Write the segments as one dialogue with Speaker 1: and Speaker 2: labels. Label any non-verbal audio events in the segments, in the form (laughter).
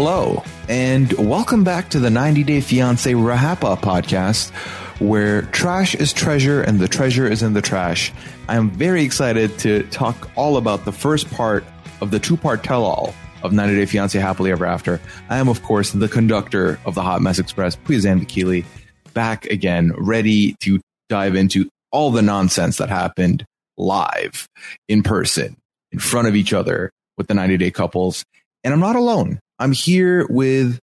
Speaker 1: Hello, and welcome back to the 90 Day Fiance Rahapa podcast, where trash is treasure and the treasure is in the trash. I am very excited to talk all about the first part of the two part tell all of 90 Day Fiance Happily Ever After. I am, of course, the conductor of the Hot Mess Express, Puyazam Keeley, back again, ready to dive into all the nonsense that happened live, in person, in front of each other with the 90 Day couples. And I'm not alone. I'm here with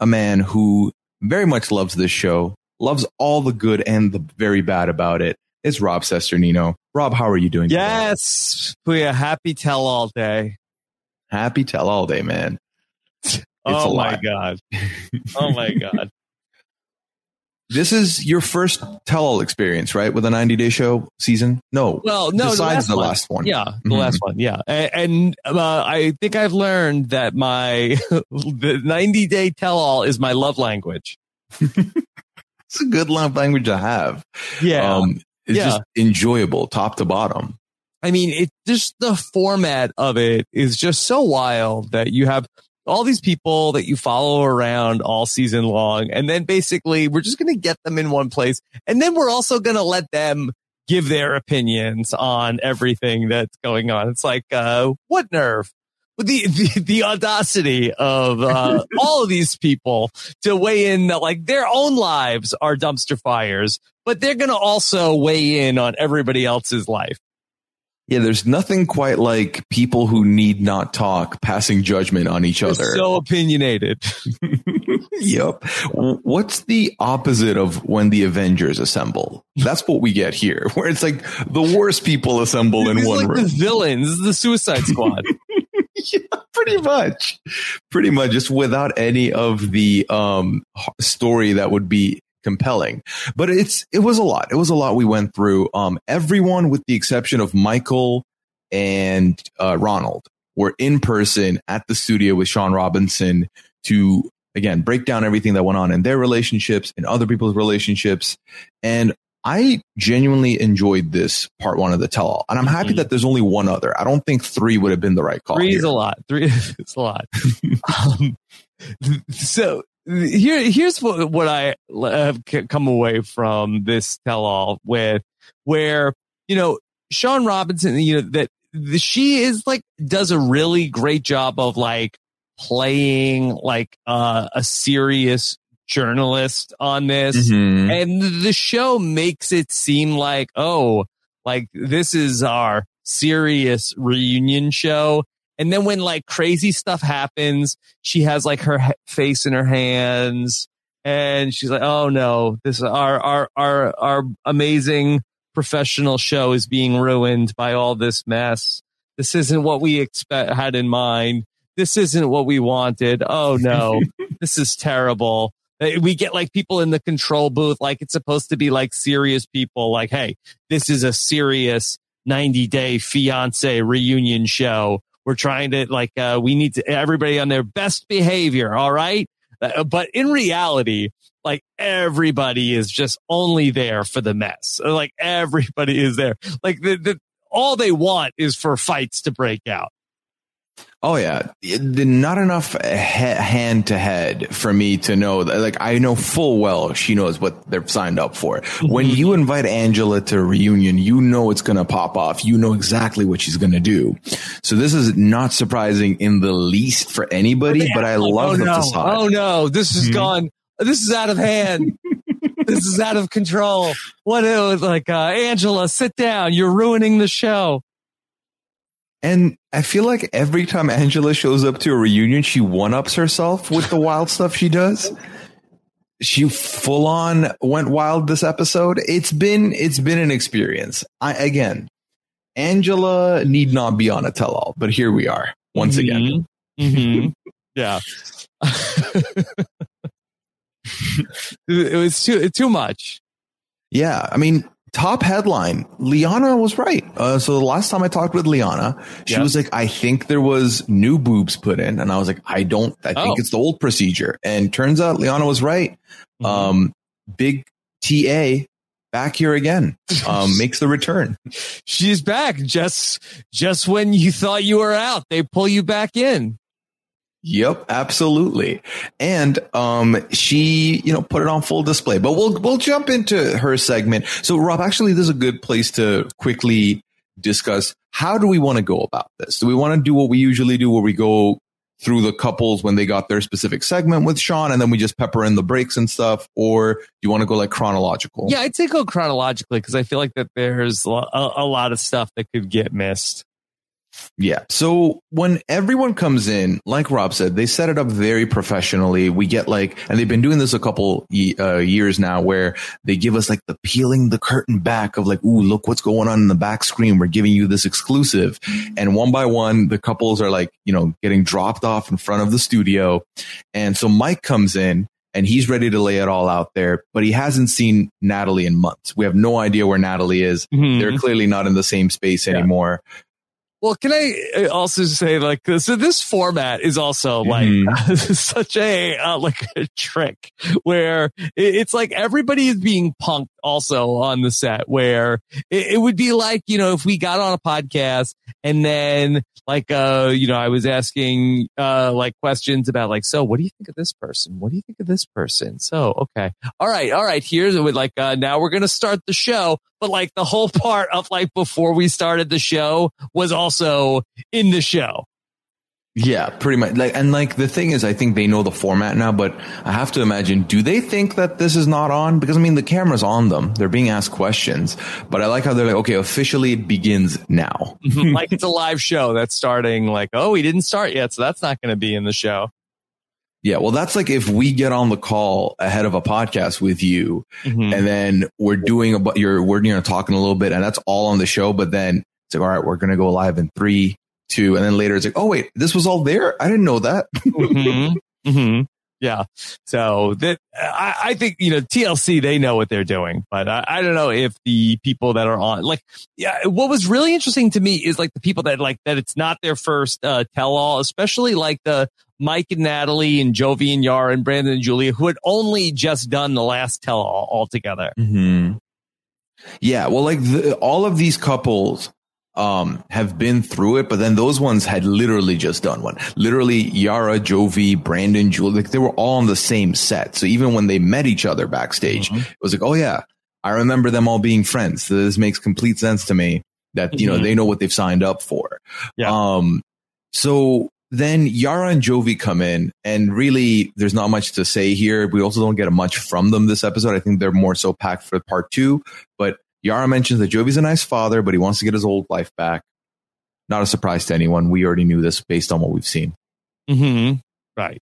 Speaker 1: a man who very much loves this show, loves all the good and the very bad about it. It's Rob Cesternino. Rob, how are you doing?
Speaker 2: Yes, Puya, happy tell all day.
Speaker 1: Happy tell all day, man. It's
Speaker 2: oh, (laughs) oh my god. Oh my god.
Speaker 1: This is your first tell all experience, right? With a 90 day show season? No.
Speaker 2: Well, no,
Speaker 1: Besides
Speaker 2: the last,
Speaker 1: the
Speaker 2: one.
Speaker 1: last one.
Speaker 2: Yeah, the
Speaker 1: Mhm.
Speaker 2: last one. Yeah. And, and uh, I think I've learned that my (laughs) the 90 day tell all is my love language. (laughs)
Speaker 1: It's a good love language to have.
Speaker 2: Yeah.
Speaker 1: Um, it's
Speaker 2: Yeah.
Speaker 1: just enjoyable top to bottom.
Speaker 2: I mean, it just the format of it is just so wild that you have all these people that you follow around all season long. And then basically we're just going to get them in one place. And then we're also going to let them give their opinions on everything that's going on. It's like, uh, what nerve? With the, the, the audacity of, uh, (laughs) all of these people to weigh in that like their own lives are dumpster fires, but they're going to also weigh in on everybody else's life.
Speaker 1: Yeah, there's nothing quite like people who need not talk passing judgment on each
Speaker 2: They're
Speaker 1: other.
Speaker 2: so opinionated. (laughs)
Speaker 1: yep. What's the opposite of when the Avengers assemble? That's what we get here, (laughs) where it's like the worst people assemble in one
Speaker 2: like
Speaker 1: room.
Speaker 2: the villains, the Suicide Squad. (laughs)
Speaker 1: yeah, pretty much. Pretty much just without any of the um story that would be compelling. But it's it was a lot. It was a lot we went through. Um everyone with the exception of Michael and uh Ronald were in person at the studio with Shaun Robinson to again break down everything that went on in their relationships and other people's relationships and I genuinely enjoyed this part one of the tell all. And I'm happy
Speaker 2: Mhm.
Speaker 1: that there's only one other. I don't think three would have been the right call.
Speaker 2: Three (laughs) is a lot. Three is a lot. um, so here, here's what, what I have come away from this tell all with where, you know, Shaun Robinson, you know, that the, she is like, does a really great job of like playing like uh, a serious journalist on this.
Speaker 1: Mhm.
Speaker 2: And the show makes it seem like, oh, like this is our serious reunion show. And then when like crazy stuff happens, she has like her he- face in her hands and she's like, oh no, this is our, our, our, our amazing professional show is being ruined by all this mess. This isn't what we expect had in mind. This isn't what we wanted. Oh no, (laughs) this is terrible. Uh, We get like people in the control booth, like it's supposed to be like serious people, like, hey, this is a serious 90 day fiance reunion show. We're trying to like, uh, we need to, everybody on their best behavior. All right. Uh, but in reality, like everybody is just only there for the mess. Like everybody is there. Like the, the, all they want is for fights to break out.
Speaker 1: Oh yeah, not enough hand to head for me to know that. Like I know full well she knows what they're signed up for. When mm-hmm. you invite Angela to a reunion, you know it's going to pop off. You know exactly what she's going to do. So this is not surprising in the least for anybody. But I love
Speaker 2: oh,
Speaker 1: the
Speaker 2: no.
Speaker 1: facade.
Speaker 2: Oh no, this is mm-hmm. gone. This is out of hand. (laughs) this is out of control. What is like uh, Angela? Sit down. You're ruining the show.
Speaker 1: And I feel like every time Angela shows up to a reunion, she one ups herself with the wild stuff she does. She full on went wild this episode. It's been it's been an experience. I again, Angela need not be on a tell all, but here we are once mm-hmm. again.
Speaker 2: Mm-hmm. (laughs) yeah. (laughs) it was too too much.
Speaker 1: Yeah, I mean, top headline liana was right. Uh, so the last time i talked with liana she yep. was like i think there was new boobs put in. And i was like i don't i think oh. it's the old procedure. And turns out liana was right. Mm-hmm. um, big ta back here again um, (laughs) makes the return.
Speaker 2: She's back. Just just when you thought you were out they pull you back in
Speaker 1: Yep, absolutely. And um she, you know, put it on full display. But we'll we'll jump into her segment. So Rob, actually this is a good place to quickly discuss how do we want to go about this? Do we want to do what we usually do where we go through the couples when they got their specific segment with Shaun and then we just pepper in the breaks and stuff or do you want to go like chronological?
Speaker 2: Yeah, I'd say go chronologically because I feel like that there's a, a lot of stuff that could get missed.
Speaker 1: Yeah. So when everyone comes in, like Rob said, they set it up very professionally. We get like, and they've been doing this a couple uh, years now where they give us like the peeling the curtain back of like, ooh, look what's going on in the back screen. We're giving you this exclusive. And one by one, the couples are like, you know, getting dropped off in front of the studio. And so Mike comes in and he's ready to lay it all out there, but he hasn't seen Natalie in months. We have no idea where Natalie is. Mm-hmm. They're clearly not in the same space yeah. anymore.
Speaker 2: Well, can I uh, also say like so this format is also like mm-hmm. (laughs) such a uh, like a trick where it's like everybody is being punked also on the set where it, it, would be like you know if we got on a podcast and then like uh you know I was asking uh like questions about like so what do you think of this person? What do you think of this person? So okay. All right all right. Here's with like uh now we're gonna start the show. But like the whole (laughs) part of like before we started the show was also in the show.
Speaker 1: Yeah, pretty much. Like, and like the thing is, I think they know the format now, but I have to imagine, do they think that this is not on? Because I mean, the camera's on them. They're being asked questions, but I like how they're like, okay, officially it begins now. (laughs)
Speaker 2: like it's a live show that's starting like, oh, we didn't start yet. So that's not going to be in the show.
Speaker 1: Yeah, well, that's like if we get on the call ahead of a podcast with you, mm-hmm. and then we're doing a you're we're you know talking a little bit, and that's all on the show. But then it's like, all right, we're gonna go live in three, two, and then later it's like, oh wait, this was all there. I didn't know that. (laughs)
Speaker 2: mm-hmm. Mm-hmm. Yeah. So that I, I, think, you know, TLC, they know what they're doing, but I, I, don't know if the people that are on, like, yeah, what was really interesting to me is like the people that like that it's not their first, uh, tell all, especially like the Mike and Natalie and Jovi and Yara and Brandon and Julia who had only just done the last tell all altogether.
Speaker 1: Mm-hmm. Yeah. Well, like the, all of these couples, um, have been through it, but then those ones had literally just done one. Literally, Yara, Jovi, Brandon, Julie, like they were all on the same set. So even when they met each other backstage, mm-hmm. it was like, oh yeah, I remember them all being friends. So this makes complete sense to me that, you mm-hmm. know, they know what they've signed up for. Yeah. Um, so then Yara and Jovi come in and really there's not much to say here. We also don't get much from them this episode. I think they're more so packed for part two, but Yara mentions that Jovi's a nice father, but he wants to get his old life back. Not a surprise to anyone. We already knew this based on what we've seen.
Speaker 2: Mm-hmm. Right.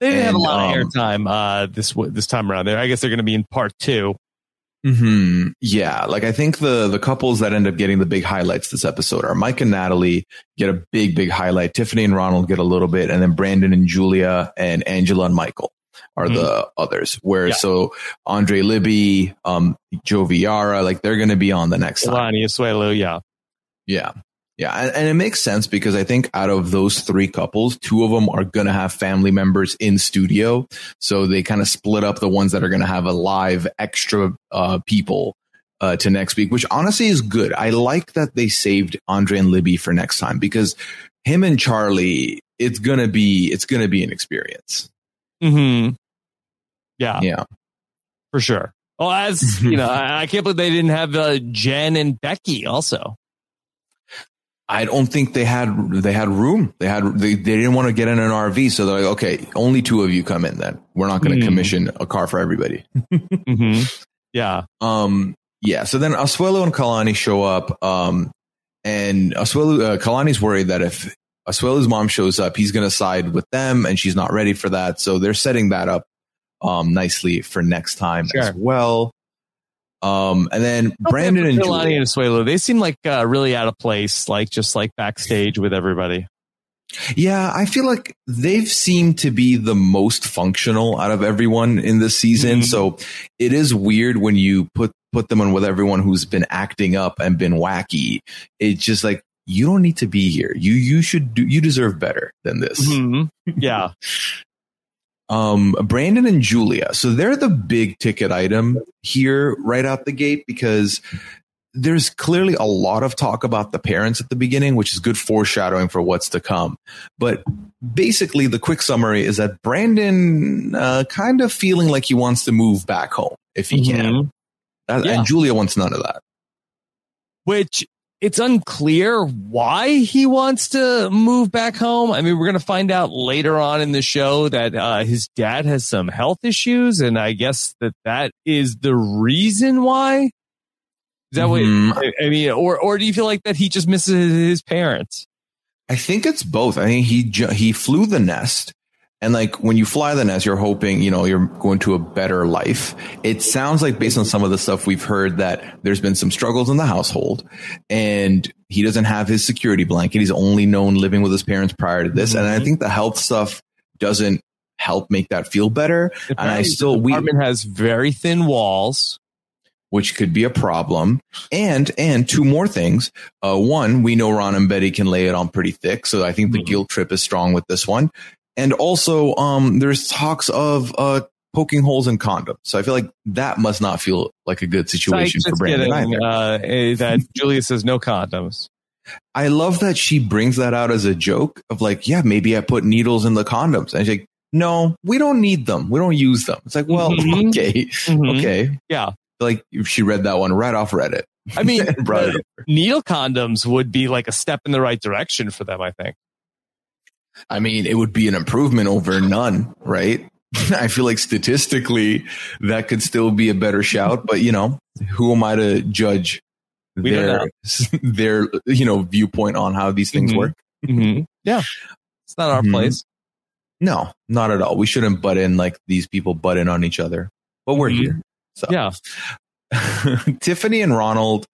Speaker 2: They didn't and, have a lot um, of airtime uh, this this time around. There, I guess they're going to be in part 2
Speaker 1: Hmm. Yeah. Like I think the the couples that end up getting the big highlights this episode are Mike and Natalie get a big big highlight. Tiffany and Ronald get a little bit, and then Brandon and Julia and Angela and Michael are mm-hmm. the others. Where yeah. so Andre Libby, um, Jovi Yara, like they're going to be on the next.
Speaker 2: Asuelu, yeah.
Speaker 1: Yeah. Yeah. And, and, it makes sense because I think out of those three couples, two of them are going to have family members in studio. So they kind of split up the ones that are going to have a live extra, uh, people, uh, to next week, which honestly is good. I like that they saved Andre and Libby for next time because him and Charlie, it's gonna be it's gonna be an experience.
Speaker 2: Hmm Yeah,
Speaker 1: Yeah.
Speaker 2: for sure. Well, as (laughs) you know, I, can't believe they didn't have uh, Jen and Becky also.
Speaker 1: I don't think they had they had room. They had they, they didn't want to get in an RV, so they're like, okay, only two of you come in. Then we're not going to
Speaker 2: Hmm.
Speaker 1: commission a car for everybody. (laughs)
Speaker 2: hmm Yeah.
Speaker 1: Um, yeah. So then Asuelu and Kalani show up. Um, and Asuelu, uh, Kalani's worried that if Asuelu's mom shows up, he's going to side with them, and she's not ready for that. So they're setting that up um nicely for next time as well. Um, and then Brandon and
Speaker 2: Jelani and Asuelu, they seem like uh, really out of place, like just like backstage with everybody.
Speaker 1: Yeah, I feel like they've seemed to be the most functional out of everyone in this season.
Speaker 2: Mhm.
Speaker 1: So it is weird when you put put them in with everyone who's been acting up and been wacky. It's just like you don't need to be here. You you should do you deserve better than this.
Speaker 2: Mhm. (laughs) Yeah.
Speaker 1: Um Brandon and Julia. So they're the big ticket item here right out the gate because there's clearly a lot of talk about the parents at the beginning, which is good foreshadowing for what's to come. But basically, the quick summary is that Brandon uh, kind of feeling like he wants to move back home if he can.
Speaker 2: Mhm.
Speaker 1: That-
Speaker 2: Yeah.
Speaker 1: And Julia wants none of that.
Speaker 2: Which it's unclear why he wants to move back home. I mean, we're going to find out later on in the show that uh, his dad has some health issues, and I guess that that is the reason why. Is that
Speaker 1: Mhm.
Speaker 2: what I mean? Or or do you feel like that he just misses his parents?
Speaker 1: I think it's both. I think he ju- he flew the nest, and like when you fly the nest, you're hoping you know you're going to a better life. It sounds like based on some of the stuff we've heard that there's been some struggles in the household, and he doesn't have his security blanket. He's only known living with his parents prior to this, and I
Speaker 2: Mhm.
Speaker 1: think the health stuff doesn't help make that feel better. And I still we
Speaker 2: apartment has very thin walls.
Speaker 1: which could be a problem. And and two more things. Uh, one, we know Ron and Betty can lay it on pretty thick, so I think the
Speaker 2: Mhm.
Speaker 1: guilt trip is strong with this one. And also, um, there's talks of uh poking holes in condoms, so I feel like that must not feel like a good situation for Brandon either.
Speaker 2: uh, eh, that (laughs) Julia says no condoms.
Speaker 1: I love that she brings that out as a joke of like, yeah, maybe I put needles in the condoms, and she's like, no, we don't need them, we don't use them. It's like, well,
Speaker 2: Mhm. (laughs)
Speaker 1: okay,
Speaker 2: Mhm.
Speaker 1: okay,
Speaker 2: Yeah.
Speaker 1: like she read that one right off Reddit.
Speaker 2: I mean,
Speaker 1: and brought it up.
Speaker 2: needle condoms would be like a step in the right direction for them, I think.
Speaker 1: I mean, it would be an improvement over none, right? (laughs) I feel like statistically that could still be a better shout, but you know, who am I to judge
Speaker 2: We
Speaker 1: their (laughs) their you know viewpoint on how these things
Speaker 2: Mhm.
Speaker 1: work?
Speaker 2: Mm-hmm. Yeah. It's not our
Speaker 1: Mhm.
Speaker 2: place.
Speaker 1: No, not at all. We shouldn't butt in like these people butt in on each other, but we're
Speaker 2: Mhm.
Speaker 1: here. So
Speaker 2: Yeah. (laughs)
Speaker 1: Tiffany and Ronald,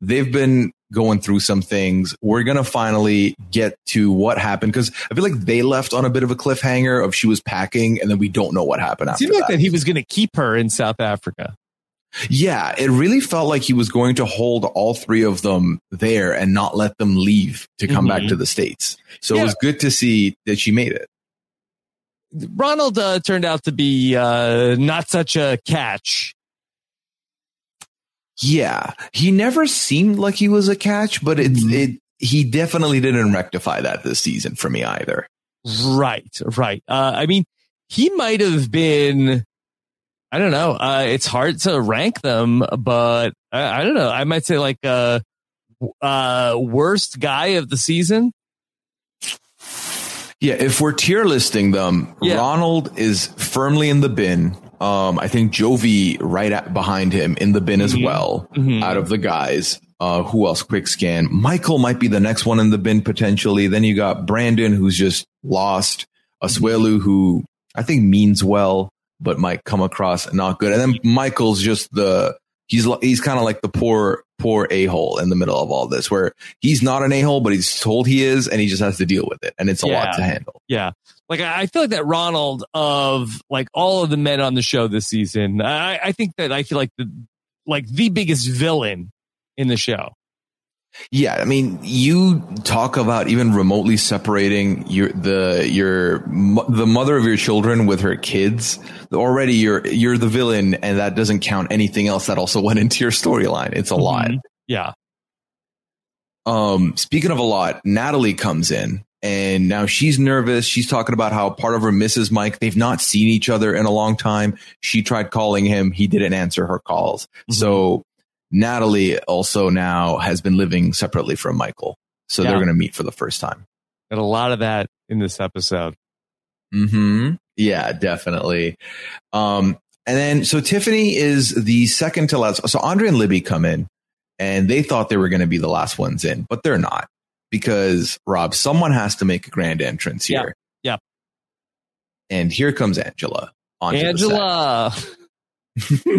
Speaker 1: they've been going through some things. We're going to finally get to what happened because I feel like they left on a bit of a cliffhanger of she was packing and then we don't know what happened
Speaker 2: It
Speaker 1: after
Speaker 2: seemed like
Speaker 1: that.
Speaker 2: that he was going to keep her in South Africa.
Speaker 1: Yeah, it really felt like he was going to hold all three of them there and not let them leave to come back
Speaker 2: Mhm.
Speaker 1: to the States. So it was good to see that she made it.
Speaker 2: Ronald uh, turned out to be uh, not such a catch.
Speaker 1: Yeah, he never seemed like he was a catch, but it's
Speaker 2: Mhm.
Speaker 1: it. He definitely didn't rectify that this season for me either.
Speaker 2: Right, right. Uh, I mean, he might have been. I don't know. Uh, it's hard to rank them, but I, I don't know. I might say like uh, uh, worst guy of the season.
Speaker 1: Yeah, if we're tier listing them,
Speaker 2: Yeah.
Speaker 1: Ronald is firmly in the bin. Um, I think Jovi right at, behind him in the bin as
Speaker 2: Mhm.
Speaker 1: well.
Speaker 2: Mhm.
Speaker 1: Out of the guys, uh, who else? Quick scan. Michael might be the next one in the bin potentially. Then you got Brandon, who's just lost. Asuelu, who I think means well, but might come across not good. And then Michael's just the he's he's kind of like the poor poor a hole in the middle of all this, where he's not an a hole, but he's told he is, and he just has to deal with it, and it's a
Speaker 2: Yeah.
Speaker 1: lot to handle.
Speaker 2: Yeah. Like I I feel like that Ronald of like all of the men on the show this season, I, I think that I feel like the like the biggest villain in the show.
Speaker 1: Yeah, I mean, you talk about even remotely separating your the your the mother of your children with her kids. Already, you're you're the villain, and that doesn't count anything else that also (laughs) went into your storyline. It's a mm-hmm. lot.
Speaker 2: Yeah.
Speaker 1: Um, speaking of a lot, Natalie comes in and now she's nervous. She's talking about how part of her misses Mike. They've not seen each other in a long time. She tried calling him. He didn't answer her calls. Mm-hmm. So Natalie also now has been living separately from Michael. So yeah. they're going to meet for the first time.
Speaker 2: And a lot of that in this episode.
Speaker 1: Hmm. Yeah, definitely. Um, and then so Tiffany is the second to last. So Andre and Libby come in, and they thought they were going to be the last ones in, but they're not because Rob, someone has to make a grand entrance here.
Speaker 2: Yeah.
Speaker 1: yeah. And here comes Angela.
Speaker 2: Angela. (laughs)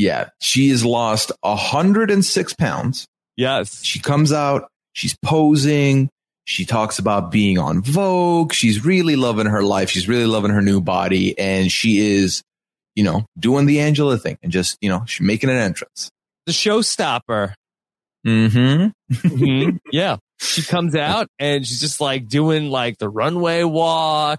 Speaker 1: yeah, she has lost 106 pounds.
Speaker 2: Yes.
Speaker 1: She comes out, she's posing. She talks about being on Vogue. She's really loving her life. She's really loving her new body. And she is, you know, doing the Angela thing and just, you know, she's making an entrance.
Speaker 2: The showstopper.
Speaker 1: Mm-hmm.
Speaker 2: mm-hmm. (laughs) Yeah. She comes out and she's just like doing like the runway walk.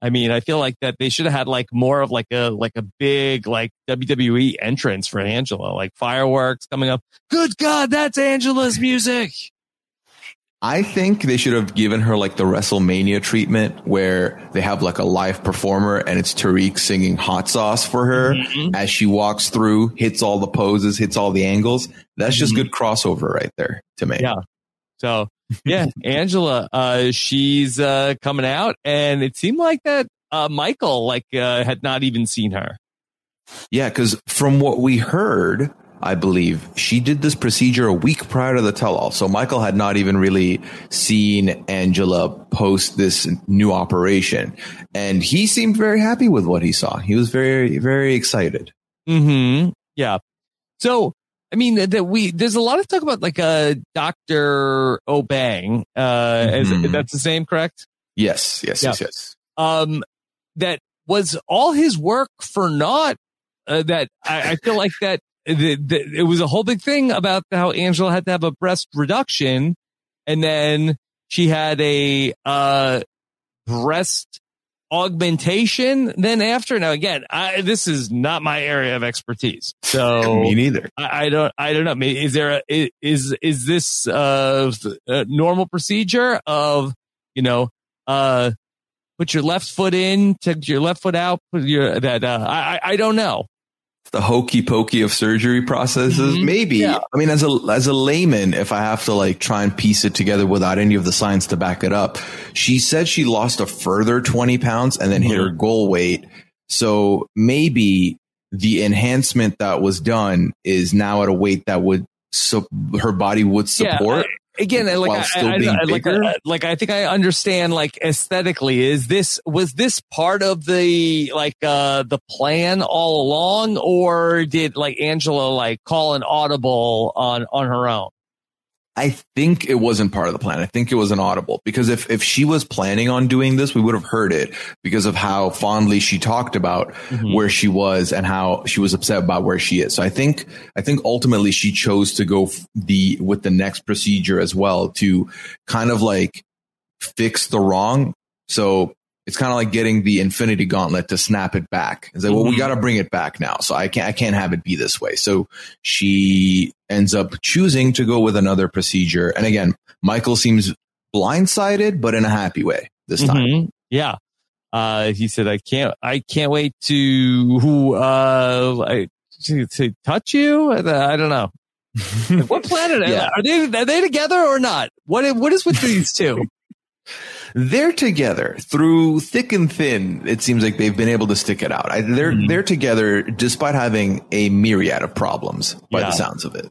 Speaker 2: I mean, I feel like that they should have had like more of like a like a big like WWE entrance for Angela, like fireworks coming up. Good God, that's Angela's music.
Speaker 1: I think they should have given her like the WrestleMania treatment where they have like a live performer and it's Tarik singing hot sauce for her mm-hmm. as she walks through, hits all the poses, hits all the angles. That's just mm-hmm. good crossover right there to me.
Speaker 2: Yeah. So yeah, (laughs) Angela, uh, she's, uh, coming out and it seemed like that, uh, Michael, like, uh, had not even seen her.
Speaker 1: Yeah. Cause from what we heard, I believe. She did this procedure a week prior to the tell all. So Michael had not even really seen Angela post this new operation. And he seemed very happy with what he saw. He was very, very excited.
Speaker 2: Hmm. Yeah. So, I mean, that we there's a lot of talk about like a uh, Doctor Obeng. Uh, mm-hmm. is, that's the same, correct?
Speaker 1: Yes, yes, yeah. yes, yes.
Speaker 2: Um, that was all his work for naught. Uh, that I, I feel like that the, the, it was a whole big thing about how Angela had to have a breast reduction and then she had a, uh, breast augmentation then after. Now again, I, this is not my area of expertise. So (laughs)
Speaker 1: me neither.
Speaker 2: I, I don't, I don't know. Is there a, is, is this, uh, a normal procedure of, you know, uh, put your left foot in, take your left foot out, put your, that, uh, I, I don't know
Speaker 1: the hokey pokey of surgery processes. Mm-hmm. Maybe. Yeah. I mean, as a, as a layman, if I have to like try and piece it together without any of the science to back it up, she said she lost a further 20 pounds and then mm-hmm. hit her goal weight. So maybe the enhancement that was done is now at a weight that would so her body would support.
Speaker 2: Yeah, again, like I, I, I, like, I, like I think I understand like aesthetically is this was this part of the like uh the plan all along or did like Angela like call an audible on on her own?
Speaker 1: I think it wasn't part of the plan. I think it was an audible because if, if she was planning on doing this, we would have heard it because of how fondly she talked about mm-hmm. where she was and how she was upset about where she is. So I think, I think ultimately she chose to go the, with the next procedure as well to kind of like fix the wrong. So it's kind of like getting the infinity gauntlet to snap it back. It's like, well, we mm-hmm. got to bring it back now. So I can't, I can't have it be this way. So she ends up choosing to go with another procedure. And again, Michael seems blindsided, but in a happy way this time. Mm-hmm.
Speaker 2: Yeah. Uh, he said, I can't, I can't wait to, uh, to, to touch you. I don't know. (laughs) what planet yeah. are they? Are they together or not? What, what is with these two? (laughs)
Speaker 1: they're together through thick and thin. It seems like they've been able to stick it out. I, they're mm-hmm. they're together despite having a myriad of problems by yeah. the sounds of it.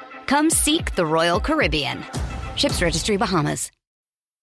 Speaker 3: Come seek the Royal Caribbean. Ships Registry Bahamas.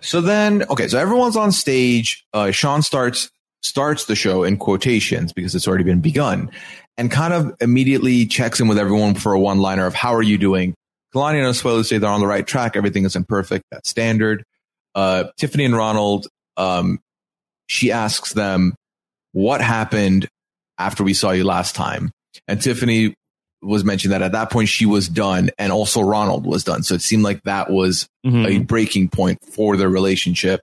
Speaker 1: So then, okay, so everyone's on stage. Uh, Shaun starts starts the show in quotations because it's already been begun, and kind of immediately checks in with everyone for a one liner of "How are you doing?" Kalani and Asuelu say they're on the right track. Everything is imperfect. That's standard. Uh, Tiffany and Ronald, um, she asks them, "What happened after we saw you last time?" And Tiffany was mentioned that at that point she was done and also Ronald was done. So it seemed like that was mm-hmm. a breaking point for their relationship.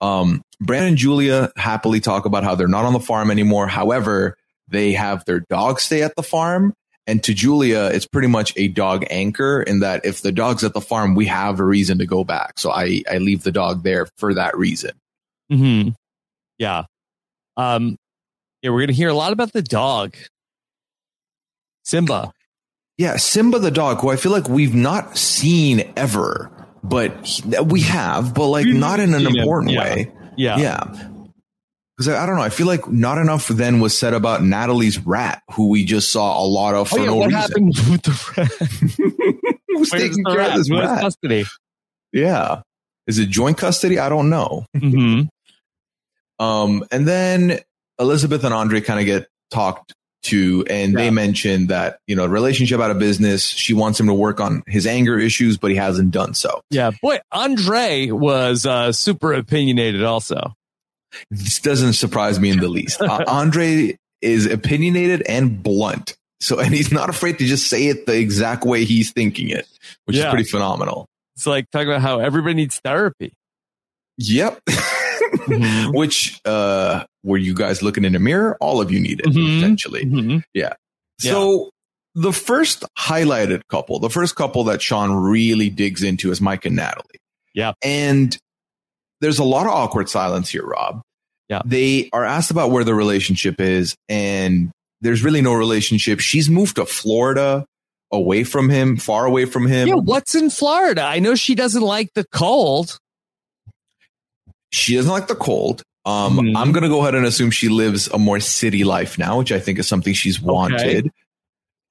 Speaker 1: Um, Brandon and Julia happily talk about how they're not on the farm anymore. However, they have their dog stay at the farm. And to Julia, it's pretty much a dog anchor in that if the dog's at the farm, we have a reason to go back. So I, I leave the dog there for that reason.
Speaker 2: Hmm. Yeah. Um. Yeah, we're gonna hear a lot about the dog Simba.
Speaker 1: Yeah, Simba the dog, who I feel like we've not seen ever, but he, we have, but like not in an important
Speaker 2: yeah.
Speaker 1: way.
Speaker 2: Yeah.
Speaker 1: Yeah. Because I, I, don't know. I feel like not enough then was said about Natalie's rat, who we just saw a lot of for
Speaker 2: oh, yeah,
Speaker 1: no
Speaker 2: what
Speaker 1: reason.
Speaker 2: happened with the rat? (laughs)
Speaker 1: Who's taking care of this
Speaker 2: Where's
Speaker 1: rat?
Speaker 2: custody?
Speaker 1: Yeah. Is it joint custody? I don't know.
Speaker 2: Mm-hmm.
Speaker 1: Um, and then Elizabeth and Andre kind of get talked to and yeah. they mentioned that you know relationship out of business she wants him to work on his anger issues but he hasn't done so.
Speaker 2: Yeah. Boy andre was uh, super opinionated also.
Speaker 1: This doesn't surprise me in the least. (laughs) Uh, andre is opinionated and blunt. So and he's not afraid to just say it the exact way he's thinking it which yeah. is pretty phenomenal.
Speaker 2: It's like talking about how everybody needs therapy.
Speaker 1: Yep. (laughs) Mm-hmm. which uh were you guys looking in a mirror? All of you need it mm-hmm. potentially.
Speaker 2: Mm-hmm.
Speaker 1: Yeah. So yeah. the first highlighted couple, the first couple that Shaun really digs into is Mike and Natalie.
Speaker 2: Yeah.
Speaker 1: And there's a lot of awkward silence here, Rob.
Speaker 2: Yeah.
Speaker 1: They are asked about where the relationship is and there's really no relationship. She's moved to Florida away from him, far away from him.
Speaker 2: Yeah, what's in Florida? I know she doesn't like the cold.
Speaker 1: She doesn't like the cold. Um, mm-hmm. I'm going to go ahead and assume she lives a more city life now, which I think is something she's wanted. Okay.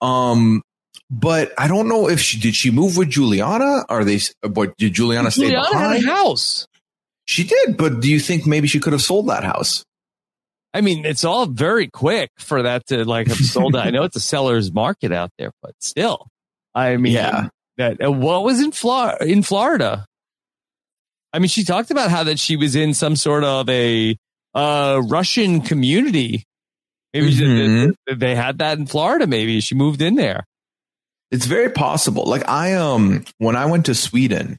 Speaker 1: Um, but I don't know if she did she move with Juliana? Are they? But did Juliana stay
Speaker 2: Juliana
Speaker 1: behind?
Speaker 2: Had a house.
Speaker 1: She did, but do you think maybe she could have sold that house?
Speaker 2: I mean, it's all very quick for that to like have sold. I know it's a seller's market out there, but still, I mean,
Speaker 1: yeah.
Speaker 2: That uh, what was in Florida? In Florida, I mean, she talked about how that she was in some sort of a uh, Russian community. Maybe mm-hmm. they, they had that in Florida. Maybe she moved in there.
Speaker 1: It's very possible. Like I um when I went to Sweden,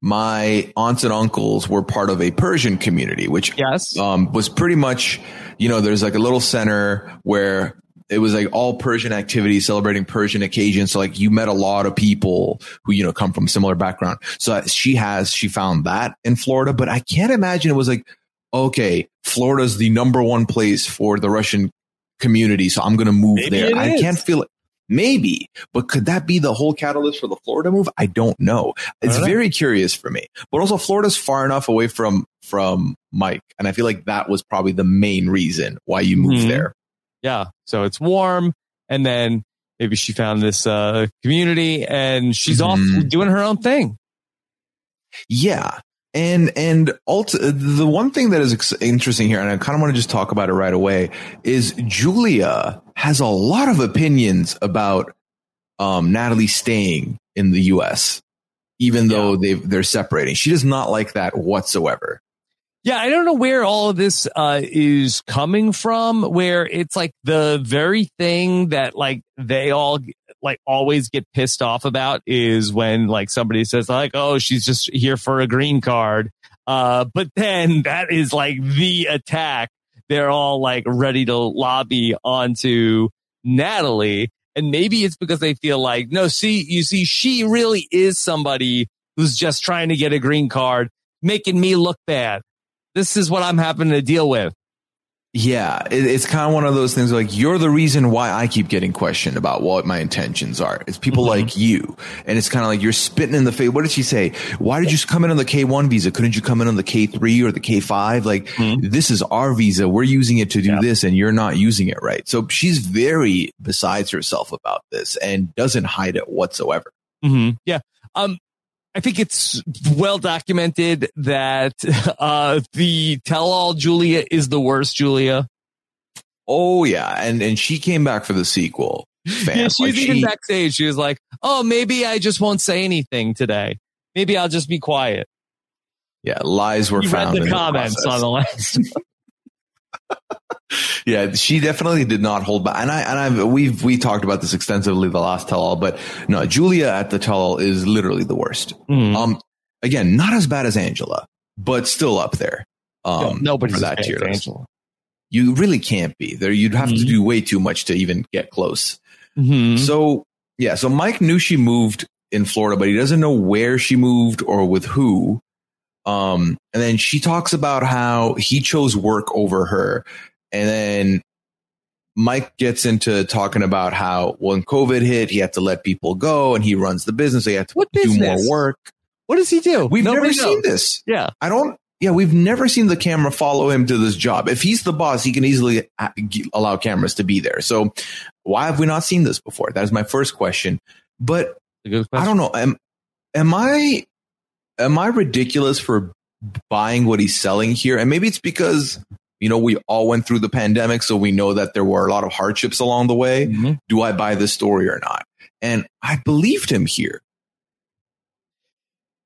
Speaker 1: my aunts and uncles were part of a Persian community, which
Speaker 2: yes.
Speaker 1: um, was pretty much, you know, there's like a little center where it was like all Persian activities celebrating Persian occasions. So like you met a lot of people who, you know, come from similar background. So she has, she found that in Florida, but I can't imagine it was like, okay, Florida's the number one place for the Russian community. So I'm going to move
Speaker 2: Maybe
Speaker 1: there. I
Speaker 2: is.
Speaker 1: can't feel it. Maybe, but could that be the whole catalyst for the Florida move? I don't know. It's very curious for me. But also Florida's far enough away from from Mike, and I feel like that was probably the main reason why you moved
Speaker 2: Mhm.
Speaker 1: there.
Speaker 2: Yeah. So it's warm. And then maybe she found this uh, community and she's
Speaker 1: Mhm.
Speaker 2: off doing her own thing.
Speaker 1: Yeah. And, and the one thing that is ex- interesting here, and I kind of want to just talk about it right away, is Julia has a lot of opinions about, um, Natalie staying in the US. even though they they're separating. She does not like that whatsoever.
Speaker 2: Yeah, I don't know where all of this uh, is coming from. Where it's like the very thing that like they all like always get pissed off about is when like somebody says like, "Oh, she's just here for a green card," uh, but then that is like the attack. They're all like ready to lobby onto Natalie, and maybe it's because they feel like, no, see, you see, she really is somebody who's just trying to get a green card, making me look bad. This is what I'm having to deal with.
Speaker 1: Yeah, it, it's kind of one of those things like you're the reason why I keep getting questioned about what my intentions are. It's people mm-hmm. like you. And it's kind of like you're spitting in the face. What did she say? Why did you come in on the K1 visa? Couldn't you come in on the K3 or the K5? Like mm-hmm. this is our visa. We're using it to do yeah. this and you're not using it right. So she's very besides herself about this and doesn't hide it whatsoever.
Speaker 2: Mm-hmm. Yeah. Um, I think it's well documented that (laughs) uh, the tell all Julia is the worst Julia.
Speaker 1: Oh yeah, and and she came back for the sequel. (laughs)
Speaker 2: Fam. Yeah, she was like even she, backstage. She was like, "Oh, maybe I just won't say anything today. Maybe I'll just be quiet."
Speaker 1: Yeah, lies were
Speaker 2: you
Speaker 1: found.
Speaker 2: The comments the on the last. (laughs)
Speaker 1: yeah, she definitely did not hold back. And I, and I, we've, we talked about this extensively the last tell all, but no, Julia at the tell all is literally the worst. Mm. Um, again, not as bad as Angela, but still up there. Um,
Speaker 2: nobody's that tier Angela.
Speaker 1: You really can't be there. You'd have mm-hmm. to do way too much to even get close. Mm-hmm. So yeah, so Mike knew she moved in Florida, but he doesn't know where she moved or with who. Um, and then she talks about how he chose work over her. And then Mike gets into talking about how when COVID hit, he had to let people go and he runs the business. So he had to what do business? more work.
Speaker 2: What does he do?
Speaker 1: We've Nobody never knows. seen this.
Speaker 2: Yeah.
Speaker 1: I don't, yeah, we've never seen the camera follow him to this job. If he's the boss, he can easily uh, allow cameras to be there. So why have we not seen this before? That is my first question. But question. I don't know. Am, am I, am I ridiculous for buying what he's selling here? And maybe it's because you know, we all went through the pandemic, so we know that there were a lot of hardships along the way. Mm-hmm. Do I buy this story or not? And I believed him here.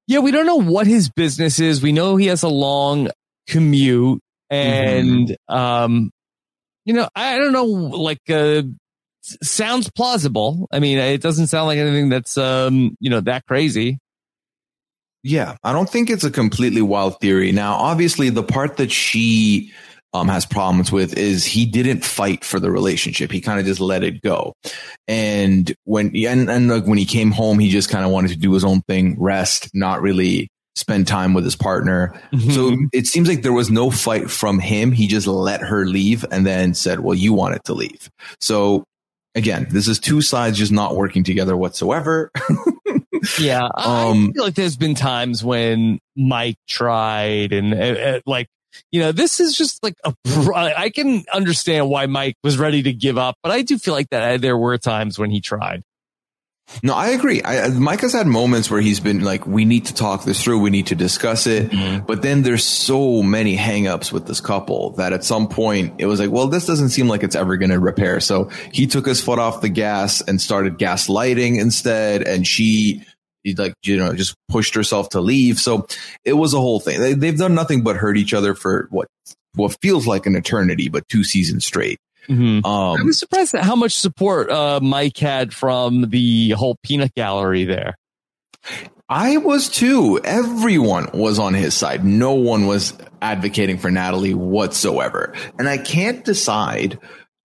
Speaker 2: Yeah, we don't know what his business is. We know he has a long commute and, mm-hmm. um, you know, I don't know, like, uh, sounds plausible. I mean, it doesn't sound like anything that's, um, you know, that crazy.
Speaker 1: Yeah, I don't think it's a completely wild theory. Now, obviously, the part that she um, has problems with is he didn't fight for the relationship. He kind of just let it go. And when, and, and like when he came home, he just kind of wanted to do his own thing, rest, not really spend time with his partner. Mm-hmm. So it seems like there was no fight from him. He just let her leave and then said, well, you wanted to leave. So again, this is two sides just not working together whatsoever. (laughs)
Speaker 2: yeah. Um, I feel like there's been times when Mike tried and uh, uh like, you know, this is just like a, I can understand why Mike was ready to give up, but I do feel like that uh, there were times when he tried.
Speaker 1: No, I agree. I, Mike has had moments where he's been like, we need to talk this through. We need to discuss it. Mm-hmm. But then there's so many hangups with this couple that at some point it was like, well, this doesn't seem like it's ever going to repair. So he took his foot off the gas and started gaslighting instead. And she, like, you know, just pushed herself to leave. So it was a whole thing. They, they've done nothing but hurt each other for what, what feels like an eternity, but two seasons straight.
Speaker 2: Mm-hmm. Um, I was surprised at how much support uh, Mike had from the whole peanut gallery there.
Speaker 1: I was too. Everyone was on his side. No one was advocating for Natalie whatsoever. And I can't decide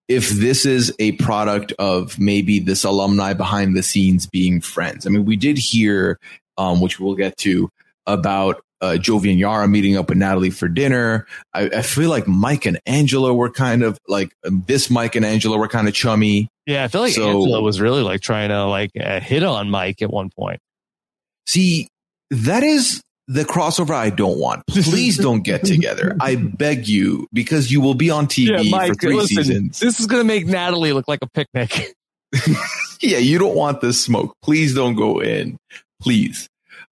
Speaker 1: if this is a product of maybe this alumni behind the scenes being friends. I mean, we did hear, um, which we'll get to, about uh, Jovi and Yara meeting up with Natalie for dinner. I, I, feel like Mike and Angela were kind of like this. Mike and Angela were kind of chummy.
Speaker 2: Yeah, I feel like so, Angela was really like trying to like uh, hit on Mike at one point.
Speaker 1: See, that is the crossover I don't want. (laughs) Please don't get together. I beg you, because you will be on TV yeah, Mike, for three listen, seasons.
Speaker 2: This is going to make Natalie look like a picnic. (laughs) (laughs)
Speaker 1: yeah, you don't want this smoke. Please don't go in. Please.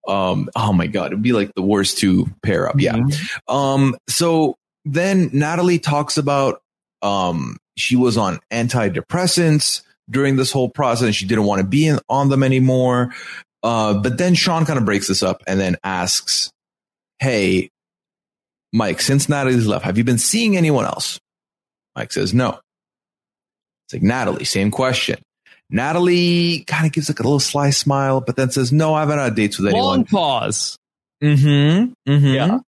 Speaker 1: Um, oh my God, it'd be like the worst two pair up. Yeah. Mm-hmm. Um, so then Natalie talks about, um, she was on antidepressants during this whole process. She didn't want to be in, on them anymore. Uh, but then Shaun kind of breaks this up and then asks, Hey, Mike, since Natalie's left, have you been seeing anyone else? Mike says, No. It's like, Natalie, same question. Natalie kind of gives like a little sly smile, but then says, No, I haven't had dates with anyone.
Speaker 2: Long pause.
Speaker 1: Mm-hmm. mm-hmm.
Speaker 2: Yeah.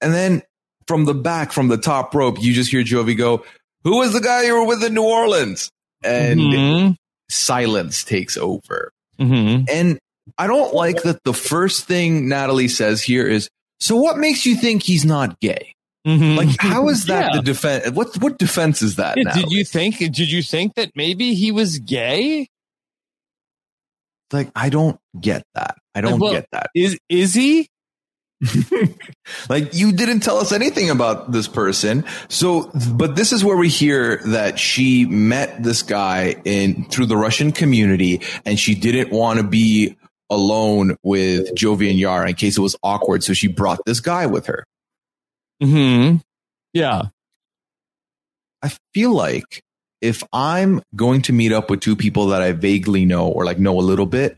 Speaker 1: And then from the back, from the top rope, you just hear Jovi go, Who was the guy you were with in New Orleans? And
Speaker 2: Mhm.
Speaker 1: silence takes over.
Speaker 2: Mhm.
Speaker 1: And I don't like that the first thing Natalie says here is, So what makes you think he's not gay?
Speaker 2: Mhm.
Speaker 1: Like, how is that
Speaker 2: Yeah.
Speaker 1: the defense? What what defense is that?
Speaker 2: Yeah, did you think? Did you think that maybe he was gay?
Speaker 1: like? I don't get that. I don't
Speaker 2: Well,
Speaker 1: get that.
Speaker 2: Is is he? (laughs)
Speaker 1: like you didn't tell us anything about this person. So, but this is where we hear that she met this guy in through the Russian community and she didn't want to be alone with Jovi and Yara in case it was awkward. So she brought this guy with her.
Speaker 2: Hmm. Yeah.
Speaker 1: I feel like if I'm going to meet up with two people that I vaguely know or like know a little bit,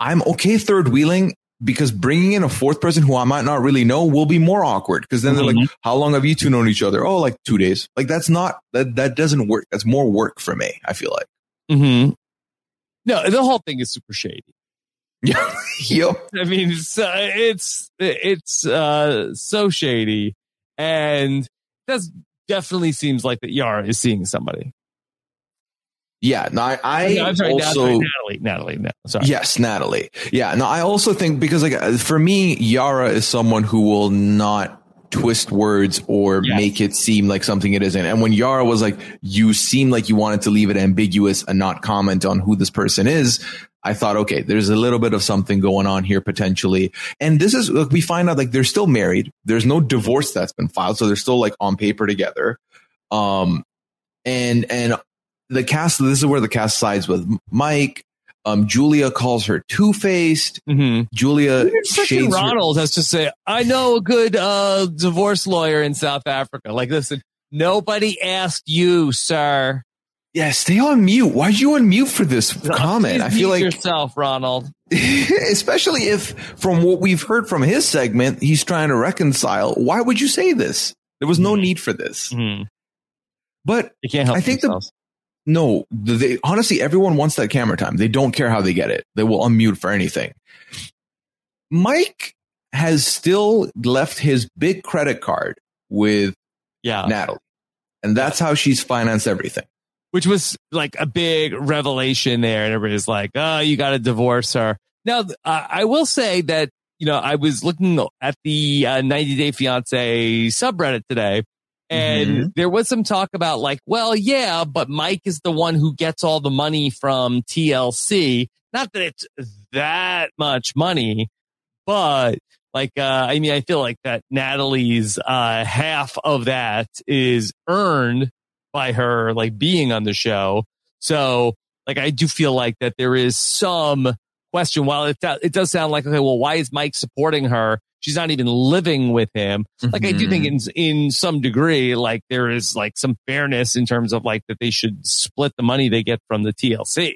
Speaker 1: I'm okay third wheeling because bringing in a fourth person who I might not really know will be more awkward because then they're like, how long have you two known each other? Oh, like two days. Like that's not, that, that doesn't work. That's more work for me. I feel like.
Speaker 2: Mm-hmm. No, the whole thing is super shady. (laughs)
Speaker 1: Yeah. yep. (laughs)
Speaker 2: I mean, it's uh, it's it's uh, so shady, and that definitely seems like that Yara is seeing somebody.
Speaker 1: Yeah. No, I, I
Speaker 2: No, I'm sorry,
Speaker 1: also,
Speaker 2: Natalie. Natalie. Natalie. No, sorry.
Speaker 1: Yes, Natalie. Yeah. No, I also think because like uh, for me, Yara is someone who will not twist words or
Speaker 2: Yes.
Speaker 1: make it seem like something it isn't. And when Yara was like, you seem like you wanted to leave it ambiguous and not comment on who this person is. I thought, okay, there's a little bit of something going on here potentially. And this is, look, we find out like they're still married. There's no divorce that's been filed. So they're still like on paper together. Um, and, and the cast, this is where the cast sides with Mike. Um, Julia calls her two faced.
Speaker 2: Mm-hmm.
Speaker 1: Julia
Speaker 2: Freaking
Speaker 1: shades her-
Speaker 2: Ronald has to say, I know a good uh, divorce lawyer in South Africa. Like, listen, nobody asked you, sir.
Speaker 1: Yeah, stay on mute. Why'd you unmute for this (laughs) comment? I feel like,
Speaker 2: yourself, Ronald. (laughs)
Speaker 1: especially if from what we've heard from his segment, he's trying to reconcile. Why would you say this? There was no need for this.
Speaker 2: Mm-hmm.
Speaker 1: But
Speaker 2: You can't help
Speaker 1: I think the-
Speaker 2: themselves.
Speaker 1: No, they honestly, everyone wants that camera time. They don't care how they get it. They will unmute for anything. Mike has still left his big credit card with
Speaker 2: yeah.
Speaker 1: Natalie, and that's how she's financed everything.
Speaker 2: which was like a big revelation there. And everybody's like, oh, you got to divorce her. Now, uh, I will say that, you know, I was looking at the uh, 90 Day Fiance subreddit today and there was some talk about like, well, yeah, but Mike is the one who gets all the money from TLC. Not that it's that much money, but like, uh, I mean, I feel like that Natalie's, uh, half of that is earned by her like being on the show. So like I do feel like that there is some question. While it it does sound like okay, well, why is Mike supporting her? She's not even living with him. Like I do think in in some degree, like there is like some fairness in terms of like that they should split the money they get from the TLC.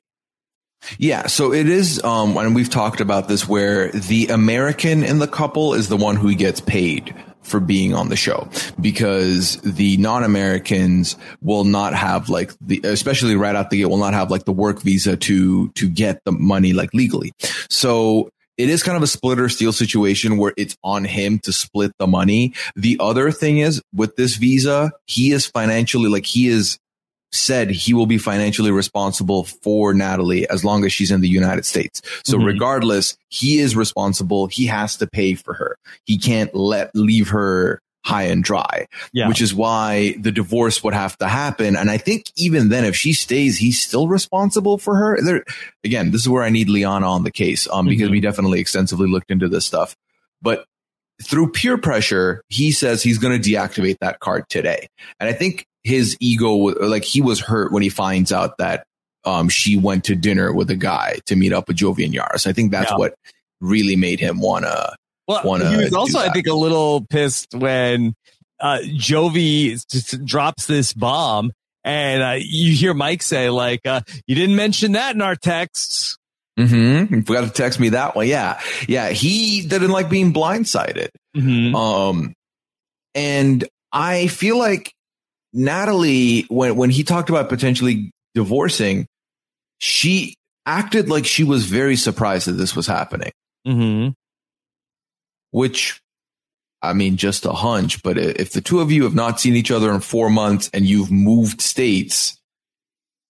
Speaker 1: Yeah, so it is, um, and we've talked about this where the American in the couple is the one who gets paid for being on the show because the non-Americans will not have like the, especially right out the gate, will not have like the work visa to, to get the money like legally. So it is kind of a splitter steal situation where it's on him to split the money. The other thing is with this visa, he is financially like he is said he will be financially responsible for Natalie as long as she's in the United States. So
Speaker 2: Mhm.
Speaker 1: regardless, he is responsible. He has to pay for her. He can't let leave her high and dry,
Speaker 2: Yeah.
Speaker 1: which is why the divorce would have to happen. And I think even then, if she stays, he's still responsible for her. There, again, this is where I need Liana on the case, um, because
Speaker 2: Mhm.
Speaker 1: we definitely extensively looked into this stuff, but through peer pressure, he says he's going to deactivate that card today. And I think his ego, like he was hurt when he finds out that um, she went to dinner with a guy to meet up with Jovi and Yara. I think that's
Speaker 2: Yeah.
Speaker 1: what really made him want to.
Speaker 2: Well,
Speaker 1: wanna
Speaker 2: he was also, I think, a little pissed when uh, Jovi just drops this bomb, and uh, you hear Mike say, "Like, uh, you didn't mention that in our texts."
Speaker 1: Mm-hmm. You forgot to text me that one. Yeah. Yeah. He didn't like being blindsided.
Speaker 2: Mhm.
Speaker 1: Um, and I feel like Natalie, when, when he talked about potentially divorcing, she acted like she was very surprised that this was happening,
Speaker 2: Mhm.
Speaker 1: which I mean, just a hunch, but if the two of you have not seen each other in four months and you've moved states,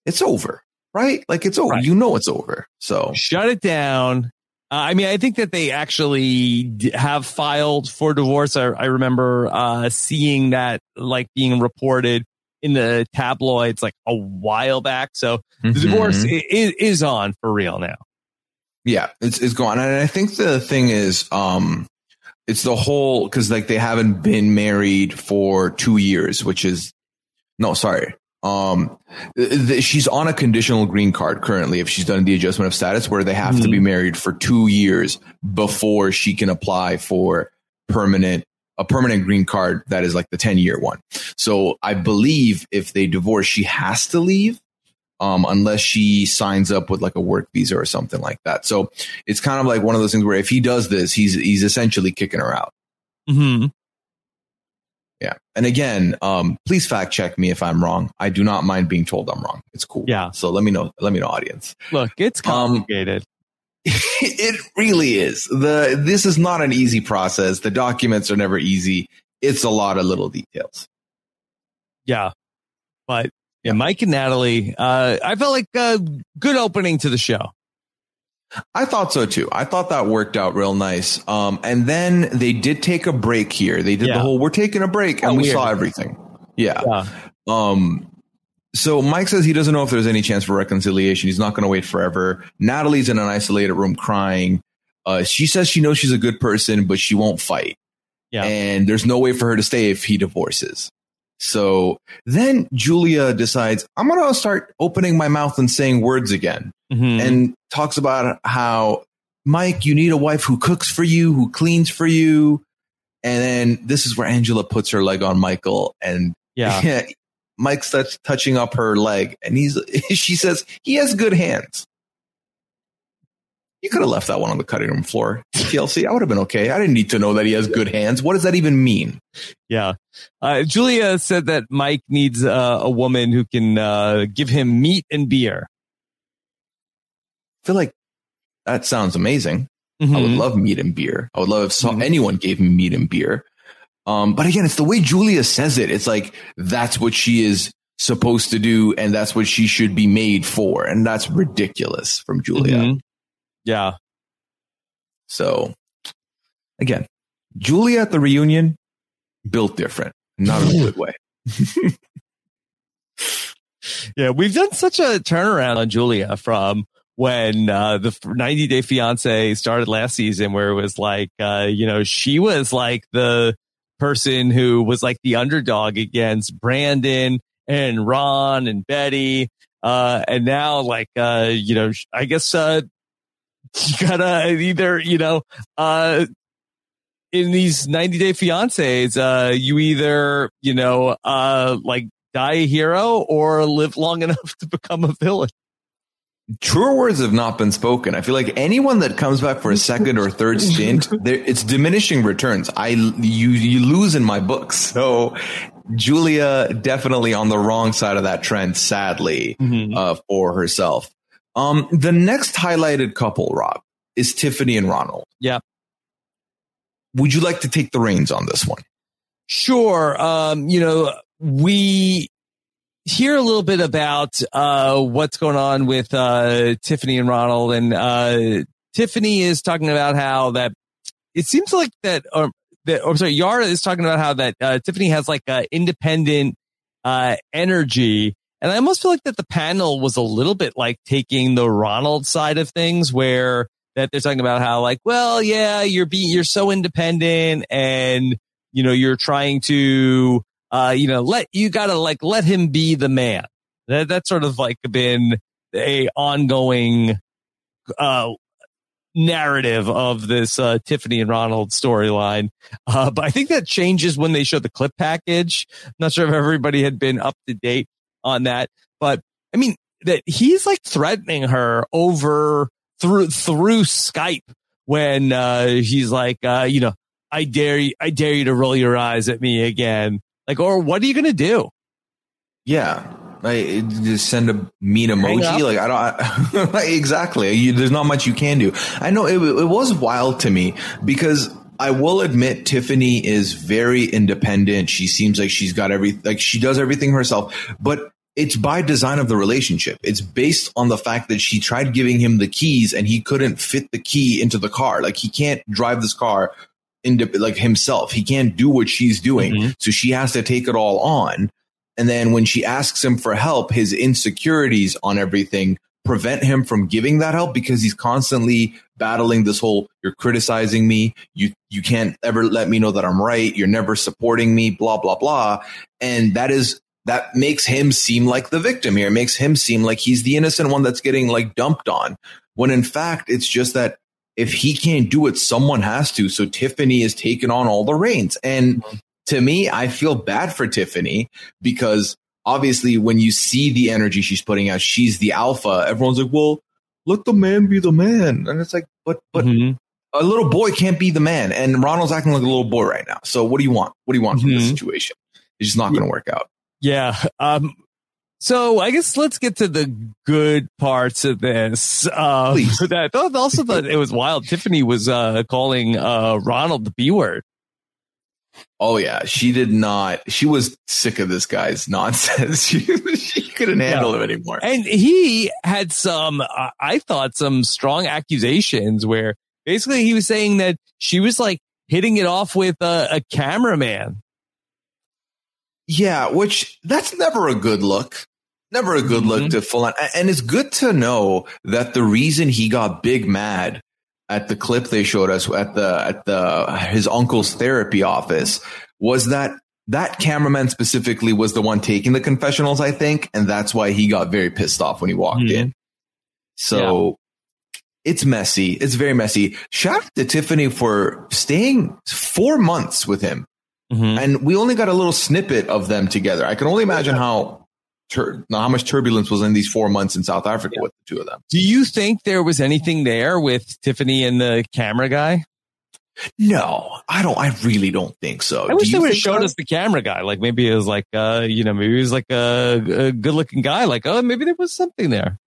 Speaker 1: it's over, right? Like it's over.
Speaker 2: Right.
Speaker 1: You know, it's over. So
Speaker 2: Shut it down. Uh, I mean, I think that they actually d- have filed for divorce. I, I remember uh, seeing that like being reported in the tabloids like a while back. So the divorce
Speaker 1: Mhm.
Speaker 2: i- is, is on for real now.
Speaker 1: Yeah, it's it's gone. And I think the thing is, um, it's the whole because like they haven't been married for two years, which is no, sorry. Um, th- th- she's on a conditional green card currently. If she's done the adjustment of status, where they have to be married for two years before she can apply for permanent a permanent green card that is like the ten year one. So I believe if they divorce, she has to leave um, unless she signs up with like a work visa or something like that. So it's kind of like one of those things where if he does this, he's he's essentially kicking her out.
Speaker 2: hmm
Speaker 1: Yeah. And again, um, please fact check me if I'm wrong. I do not mind being told I'm wrong. It's cool.
Speaker 2: Yeah.
Speaker 1: So let me know. Let me know, audience.
Speaker 2: Look, it's
Speaker 1: Um,
Speaker 2: complicated. (laughs) (laughs)
Speaker 1: it really is. The this is not an easy process. The documents are never easy. It's a lot of little details.
Speaker 2: yeah. But yeah, Mike and Natalie, uh, I felt like a good opening to the show.
Speaker 1: I thought so too. I thought that worked out real nice. Um, and then they did take a break here. They did
Speaker 2: Yeah.
Speaker 1: the whole "we're taking a break" and
Speaker 2: Oh,
Speaker 1: we
Speaker 2: weird.
Speaker 1: saw everything. Yeah.
Speaker 2: Yeah.
Speaker 1: Um, so Mike says he doesn't know if there's any chance for reconciliation. He's not going to wait forever. Natalie's in an isolated room crying. Uh, she says she knows she's a good person, but she won't fight.
Speaker 2: Yeah.
Speaker 1: And there's no way for her to stay if he divorces. So then Julia decides, I'm going to start opening my mouth and saying words again
Speaker 2: Mhm.
Speaker 1: and talks about how Mike, you need a wife who cooks for you, who cleans for you. And then this is where Angela puts her leg on Michael and
Speaker 2: yeah. (laughs)
Speaker 1: Mike starts touching up her leg and he's, (laughs) she says he has good hands. You could have left that one on the cutting room floor. TLC, I would have been okay. I didn't need to know that he has good hands. What does that even mean?
Speaker 2: Yeah. Uh, Julia said that Mike needs uh, a woman who can uh, give him meat and beer.
Speaker 1: I feel like that sounds amazing. I would
Speaker 2: Mhm.
Speaker 1: love meat and beer. I would love if so-
Speaker 2: Mhm.
Speaker 1: anyone gave me meat and beer. Um, but again, it's the way Julia says it. It's like that's what she is supposed to do, and that's what she should be made for, and that's ridiculous from Julia.
Speaker 2: Mhm. Yeah.
Speaker 1: So, again, Julia at the reunion built different, not in a good way. (laughs)
Speaker 2: Yeah. We've done such a turnaround on Julia from when uh, the 90 Day Fiance started last season, where it was like, uh, you know, she was like the person who was like the underdog against Brandon and Ron and Betty. Uh, and now like, uh, you know, I guess, uh, you gotta either, you know, uh, in these 90 day fiancés, uh, you either, you know, uh, like die a hero or live long (laughs) enough to become a villain.
Speaker 1: Truer words have not been spoken. I feel like anyone that comes back for a second or third stint, (laughs) it's diminishing returns. I you you lose in my books. So Julia definitely on the wrong side of that trend, sadly, uh, for herself. Um, the next highlighted couple, Rob, is Tiffany and Ronald.
Speaker 2: Yeah.
Speaker 1: Would you like to take the reins on this one?
Speaker 2: Sure. Um, you know, we hear a little bit about uh, what's going on with uh, Tiffany and Ronald, and uh, Tiffany is talking about how that it seems like that, or that, or sorry, Yara is talking about how that uh, Tiffany has like independent uh, energy. And I almost feel like that the panel was a little bit like taking the Ronald side of things where that they're talking about how like, well, yeah, you're be, you're so independent and, you know, you're trying to, uh, you know, let, you gotta like, let him be the man. That, that's sort of like been a ongoing, uh, narrative of this uh, Tiffany and Ronald storyline. Uh, but I think that changes when they show the clip package. I'm not sure if everybody had been up to date on that, but I mean that he's like threatening her over through through Skype when uh, he's like, uh, you know, I dare you, I dare you to roll your eyes at me again. Like, or what are you going to do?
Speaker 1: Yeah. Like, just send a mean emoji. Like I don't (laughs) like, exactly. You, there's not much you can do. I know it, it was wild to me because I will admit Tiffany is very independent. She seems like she's got every like she does everything herself, but it's by design of the relationship. It's based on the fact that she tried giving him the keys and he couldn't fit the key into the car. Like he can't drive this car into like himself. He can't do what she's doing. Mm-hmm. So she has to take it all on. And then when she asks him for help, his insecurities on everything prevent him from giving that help because he's constantly battling this whole you're criticizing me you you can't ever let me know that I'm right you're never supporting me blah blah blah and that is that makes him seem like the victim here it makes him seem like he's the innocent one that's getting like dumped on when in fact it's just that if he can't do it someone has to so Tiffany is taking on all the reins and to me, I feel bad for Tiffany because obviously when you see the energy she's putting out, she's the alpha. Everyone's like, well, let the man be the man. And it's like, but, but mm-hmm. a little boy can't be the man. And Ronald's acting like a little boy right now. So what do you want? What do you want mm-hmm. from this mm-hmm. situation? It's just not going to work out.
Speaker 2: Yeah. Um, so I guess let's get to the good parts of this. Uh, (laughs) that also thought it was wild. Tiffany was uh, calling uh, Ronald the B word.
Speaker 1: Oh yeah, she did not. She was sick of this guy's (laughs) nonsense. she, she couldn't handle yeah. him anymore.
Speaker 2: And he had some, uh, I thought, some strong accusations where basically he was saying that she was like hitting it off with a, a cameraman.
Speaker 1: Yeah, which that's never a good look. Never a good mm-hmm. look to full on. And it's good to know that the reason he got big mad at the clip they showed us at the at the his uncle's therapy office was that that cameraman specifically was the one taking the confessionals, I think, and that's why he got very pissed off when he walked mm-hmm. in. So yeah. it's messy. It's very messy. Shout out to Tiffany for staying four months with him. Mm-hmm. And we only got a little snippet of them together. I can only imagine how tur- how much turbulence was in these four months in South Africa yeah. with the two of them.
Speaker 2: Do you think there was anything there with Tiffany and the camera guy?
Speaker 1: No, I don't. I really don't think so.
Speaker 2: I wish they would have showed us the camera guy. Like maybe it was like, uh, you know, maybe he was like a, a good looking guy. Like, oh, maybe there was something there.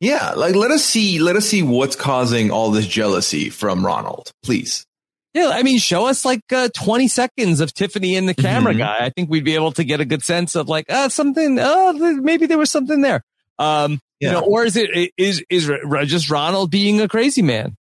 Speaker 1: Yeah, like let us see. Let us see what's causing all this jealousy from Ronald, please.
Speaker 2: Yeah, I mean, show us like uh, 20 seconds of Tiffany and the camera mm-hmm. guy. I think we'd be able to get a good sense of like, uh, something, uh, maybe there was something there. Um, yeah. you know, or is it, is, is just Ronald being a crazy man?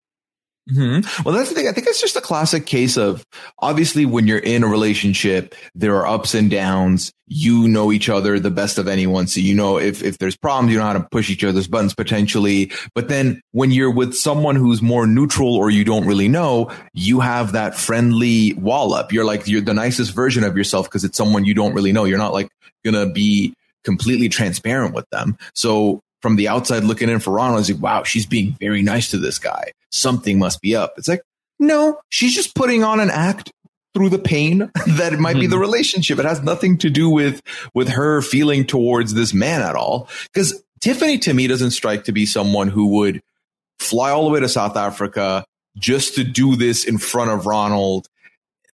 Speaker 1: Mm-hmm. Well, that's the thing. I think it's just a classic case of obviously when you're in a relationship, there are ups and downs. You know each other the best of anyone. So you know if, if there's problems, you know how to push each other's buttons potentially. But then when you're with someone who's more neutral or you don't really know, you have that friendly wall up. You're like, you're the nicest version of yourself because it's someone you don't really know. You're not like going to be completely transparent with them. So from the outside looking in for Ronald, is like, wow, she's being very nice to this guy. Something must be up. It's like, no, she's just putting on an act through the pain (laughs) that it might be the mm-hmm. relationship. It has nothing to do with, with her feeling towards this man at all. Cause Tiffany to me doesn't strike to be someone who would fly all the way to South Africa just to do this in front of Ronald,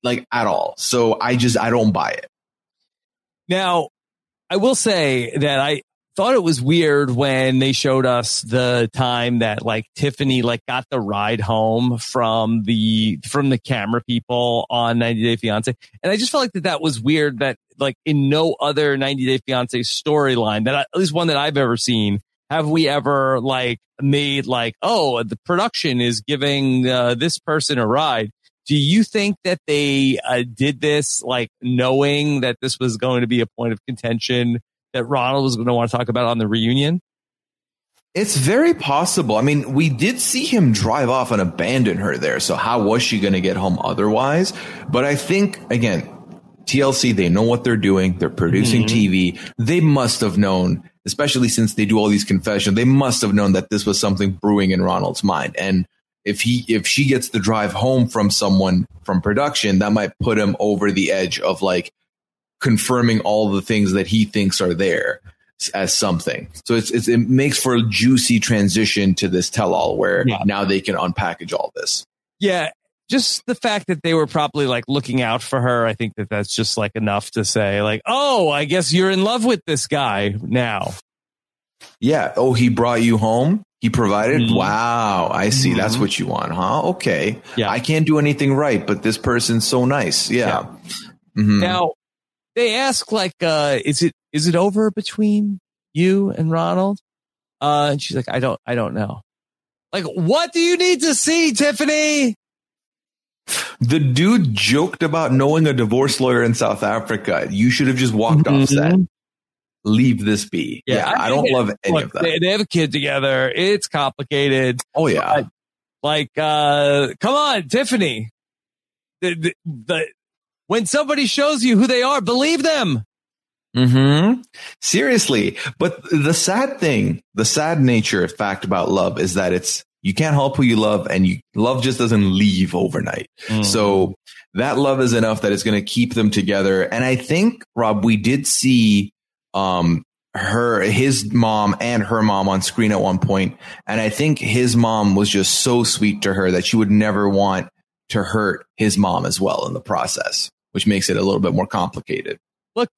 Speaker 1: like at all. So I just, I don't buy it.
Speaker 2: Now, I will say that I, thought it was weird when they showed us the time that like Tiffany like got the ride home from the from the camera people on 90 Day Fiance, and I just felt like that that was weird that like in no other 90 Day Fiance storyline that I, at least one that I've ever seen have we ever like made like oh the production is giving uh, this person a ride. Do you think that they uh, did this like knowing that this was going to be a point of contention? That Ronald was going to want to talk about on the reunion?
Speaker 1: It's very possible. I mean, we did see him drive off and abandon her there. So how was she going to get home otherwise? But I think again, TLC, they know what they're doing. They're producing mm-hmm. TV. They must have known, especially since they do all these confessions, they must have known that this was something brewing in Ronald's mind. And if he, if she gets the drive home from someone from production, that might put him over the edge of like, confirming all the things that he thinks are there. as something. So it's, it's, it makes for a juicy transition to this tell all where
Speaker 2: Yeah.
Speaker 1: now they can unpackage all this.
Speaker 2: Yeah. Just the fact that they were probably like looking out for her. I think that that's just like enough to say like, oh, I guess you're in love with this guy now.
Speaker 1: Yeah. Oh, he brought you home. He provided.
Speaker 2: Mhm.
Speaker 1: Wow. I see.
Speaker 2: Mhm.
Speaker 1: That's what you want, huh? Okay.
Speaker 2: Yeah.
Speaker 1: I can't do anything right, but this person's so nice. Yeah. Mhm.
Speaker 2: Now they ask like, uh, is it, is it over between you and Ronald? Uh, and she's like, I don't, I don't know. Like, what do you need to see, Tiffany?
Speaker 1: the dude joked about knowing a divorce lawyer in South Africa. You should have just walked off set. Leave this be.
Speaker 2: Yeah,
Speaker 1: Yeah.
Speaker 2: I
Speaker 1: I, don't love any
Speaker 2: Look,
Speaker 1: of that.
Speaker 2: they, they have a kid together. It's complicated.
Speaker 1: oh yeah.
Speaker 2: but- Like, uh, come on, Tiffany. The, the, the, when somebody shows you who they are, believe them.
Speaker 1: hmm Seriously. But the sad thing, the sad nature fact about love is that it's, you can't help who you love and you, love just doesn't leave overnight. So that love is enough that it's going to keep them together. And I think, Rob, we did see, um, her, his mom and her mom on screen at one point, And I think his mom was just so sweet to her that she would never want to hurt his mom as well in the process, which makes it a little bit more complicated.
Speaker 2: look,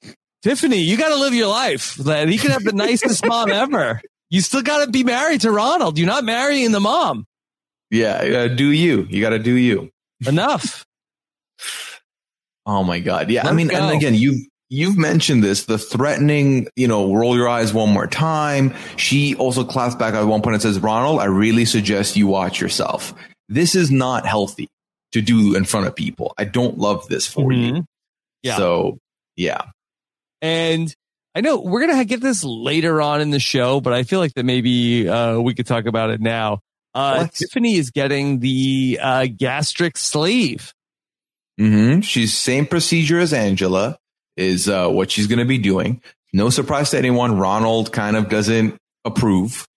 Speaker 2: Tiffany, you got to live your life. That he could have the nicest (laughs) mom ever. You still got to be married to Ronald. You're not marrying the mom.
Speaker 1: Yeah. You do you. You got to do you.
Speaker 2: Enough.
Speaker 1: Oh my God. Yeah. I
Speaker 2: Let's
Speaker 1: mean,
Speaker 2: go.
Speaker 1: and again, you've, you've mentioned this, the threatening, you know, roll your eyes one more time. She also claps back at one point and says, Ronald, I really suggest you watch yourself. This is not healthy to do in front of people. I don't love this for you.
Speaker 2: Mhm. Yeah.
Speaker 1: So yeah.
Speaker 2: And I know we're going to get this later on in the show, but I feel like that maybe uh, we could talk about it now. Uh, Tiffany is getting the uh, gastric sleeve.
Speaker 1: Mm-hmm. She's same procedure as Angela is uh, what she's going to be doing. No surprise to anyone. Ronald kind of doesn't approve,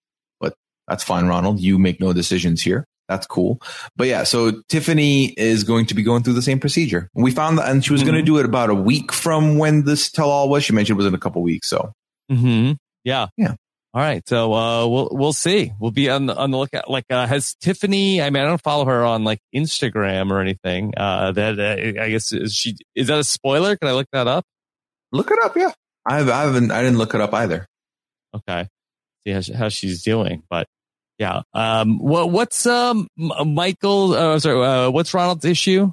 Speaker 1: but that's fine. Ronald, you make no decisions here. That's cool. But yeah, so Tiffany is going to be going through the same procedure. We found that, and she was going to do it about a week from when this tell all was. She mentioned it was in a couple weeks. So
Speaker 2: Mm-hmm. Yeah.
Speaker 1: Yeah.
Speaker 2: All right. So uh, we'll we'll see. We'll be on the on the lookout. Like, uh, has Tiffany? I mean, I don't follow her on like Instagram or anything. Uh, that uh, I guess is she is that a spoiler? Can I look that up?
Speaker 1: look it up. Yeah. I, have, I haven't, I didn't look it up either.
Speaker 2: Okay. See how, she- how she's doing, but yeah. Um. What what's um Michael? Uh, sorry. Uh, what's Ronald's issue?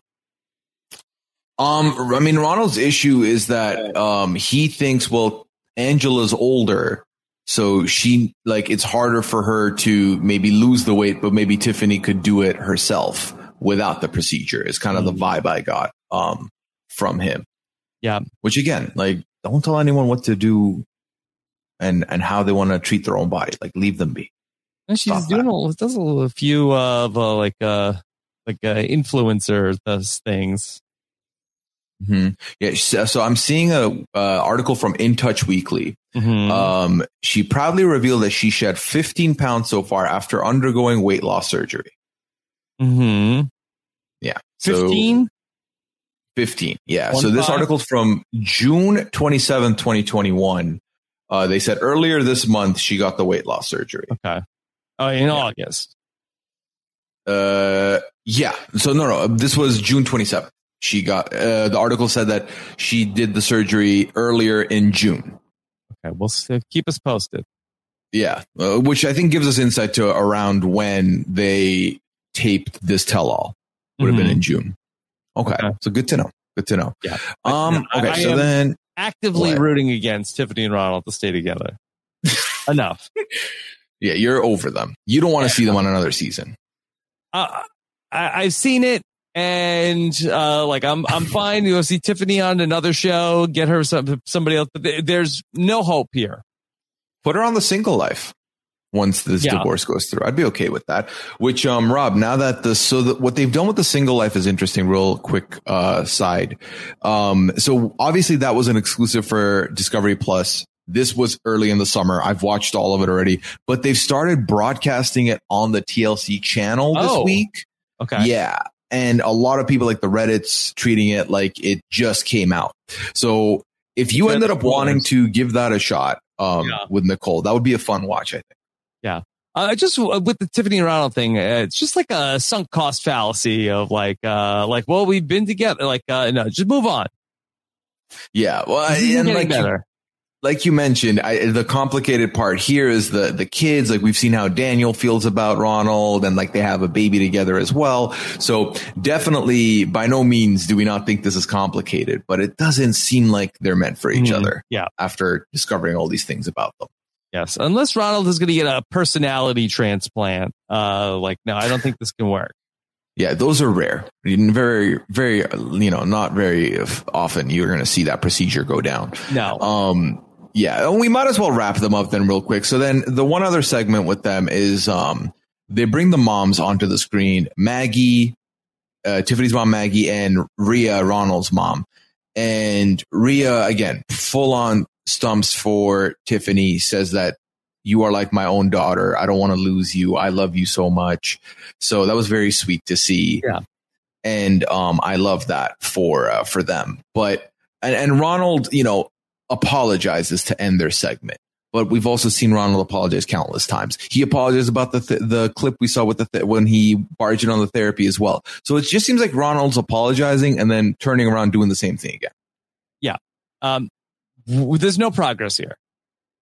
Speaker 1: Um, I mean, Ronald's issue is that um he thinks well Angela's older, so she like it's harder for her to maybe lose the weight, but maybe Tiffany could do it herself without the procedure. Is kind of the vibe I got um from him.
Speaker 2: Yeah.
Speaker 1: Which again, like don't tell anyone what to do and and how they want to treat their own body. Like leave them be.
Speaker 2: And she's
Speaker 1: Stop
Speaker 2: doing
Speaker 1: that.
Speaker 2: a, does a few of uh, like uh like uh, influencer those things.
Speaker 1: hmm Yeah. So, so I'm seeing a uh, article from In Touch Weekly.
Speaker 2: Mhm.
Speaker 1: Um, she proudly revealed that she shed 15 pounds so far after undergoing weight loss surgery.
Speaker 2: Mm-hmm.
Speaker 1: Yeah. So
Speaker 2: 15?
Speaker 1: 15. Yeah.
Speaker 2: One
Speaker 1: so this article's from June 27, 2021. Uh, they said earlier this month she got the weight loss surgery.
Speaker 2: Okay. Oh, in August.
Speaker 1: Uh, yeah. So no, no, this was June 27th. She got, uh, the article said that she did the surgery earlier in June.
Speaker 2: Okay. We'll s- keep us posted.
Speaker 1: Yeah. Uh, which I think gives us insight to around when they taped this tell all. Would have been in June. Okay.
Speaker 2: Okay.
Speaker 1: So good to know. Good to know.
Speaker 2: Yeah.
Speaker 1: Um, okay.
Speaker 2: I
Speaker 1: so then,
Speaker 2: Actively
Speaker 1: What?
Speaker 2: rooting against Tiffany and Ronald to stay together. (laughs) Enough.
Speaker 1: Yeah, you're over them. You don't want to see them on another season.
Speaker 2: Uh, I, I've seen it. And uh, like I'm, I'm fine You'll see Tiffany on another show, get her some, somebody else. But there's no hope here.
Speaker 1: Put her on the single life once this
Speaker 2: Yeah.
Speaker 1: divorce goes through. I'd be okay with that. Which, um, Rob, now that the, so that what they've done with the single life is interesting. Real quick, uh, side. Um, so obviously that was an exclusive for Discovery Plus. This was early in the summer. I've watched all of it already, but they've started broadcasting it on the TLC channel this
Speaker 2: Oh.
Speaker 1: week.
Speaker 2: Okay.
Speaker 1: Yeah. And a lot of people like the Reddit's treating it like it just came out. So if you ended up wanting to give that a shot, um,
Speaker 2: Yeah.
Speaker 1: with Nicole. That would be a fun watch, I think. Yeah.
Speaker 2: Uh, just uh, with the Tiffany and Ronald thing, uh, it's just like a sunk cost fallacy of like, uh, like, well, we've been together. Like, uh, no, just move on.
Speaker 1: Yeah, well, and like
Speaker 2: better.
Speaker 1: Like you mentioned, I, the complicated part here is the the kids. Like we've seen how Daniel feels about Ronald, and like they have a baby together as well. So definitely, by no means do we not think this is complicated, but it doesn't seem like they're meant for each
Speaker 2: Mhm.
Speaker 1: other.
Speaker 2: Yeah.
Speaker 1: After discovering all these things about them.
Speaker 2: Yes. Unless Ronald is going to get a personality transplant. Uh, like, no, I don't think this can work.
Speaker 1: Yeah, those are rare. Very, very, you know, not very often you're going to see that procedure go down.
Speaker 2: No.
Speaker 1: Um, yeah, and we might as well wrap them up then real quick. So then the one other segment with them is, um, they bring the moms onto the screen, Maggie, uh, Tiffany's mom, Maggie, and Rhea, Ronald's mom. And Rhea, again, full on stumps for Tiffany, says that you are like my own daughter. I don't want to lose you. I love you so much. So that was very sweet to see.
Speaker 2: Yeah.
Speaker 1: And, um, I love that for, uh, for them. But, and, and Ronald, you know, apologizes to end their segment. But we've also seen Ronald apologize countless times. He apologized about the th- the clip we saw with the th- when he barged in on the therapy as well. So it just seems like Ronald's apologizing and then turning around doing the same thing again.
Speaker 2: Yeah, um, w- there's no progress here.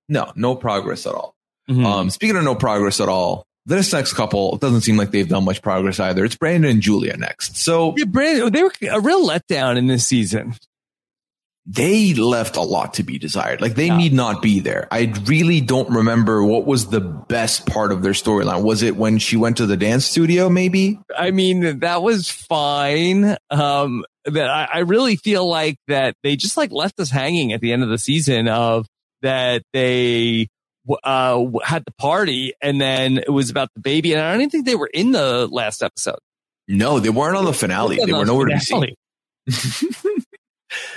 Speaker 1: No, no progress at all.
Speaker 2: Mhm.
Speaker 1: Um, speaking of no progress at all, this next couple it doesn't seem like they've done much progress either. It's Brandon and Julia next. So
Speaker 2: yeah, Brandon, they were a real letdown in this season.
Speaker 1: They left a lot to be desired. Like they
Speaker 2: Yeah.
Speaker 1: need not be there. I really don't remember what was the best part of their storyline. Was it when she went to the dance studio? Maybe.
Speaker 2: I mean, that was fine. Um, that I, I really feel like that they just like left us hanging at the end of the season of that they uh had the party and then it was about the baby and I don't even think they were in the last episode.
Speaker 1: No, they weren't on the finale. They were nowhere to be seen. (laughs)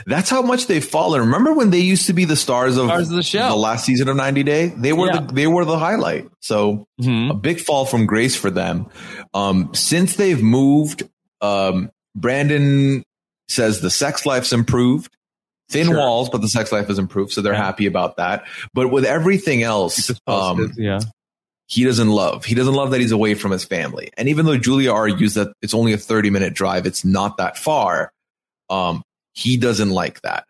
Speaker 1: That's how much they've fallen. Remember when they used to be the stars of,
Speaker 2: Stars of the show.
Speaker 1: the last season of 90 Day? They were
Speaker 2: Yeah.
Speaker 1: the they were the highlight. So
Speaker 2: Mhm.
Speaker 1: a big fall from grace for them. Um, since they've moved, um, Brandon says the sex life's improved. Thin
Speaker 2: Sure.
Speaker 1: walls, but the sex life has improved, so they're
Speaker 2: Yeah.
Speaker 1: happy about that. But with everything else, um,
Speaker 2: yeah.
Speaker 1: he doesn't love. He doesn't love that he's away from his family. And even though Julia argues that it's only a 30 minute drive, it's not that far. Um, he doesn't like that.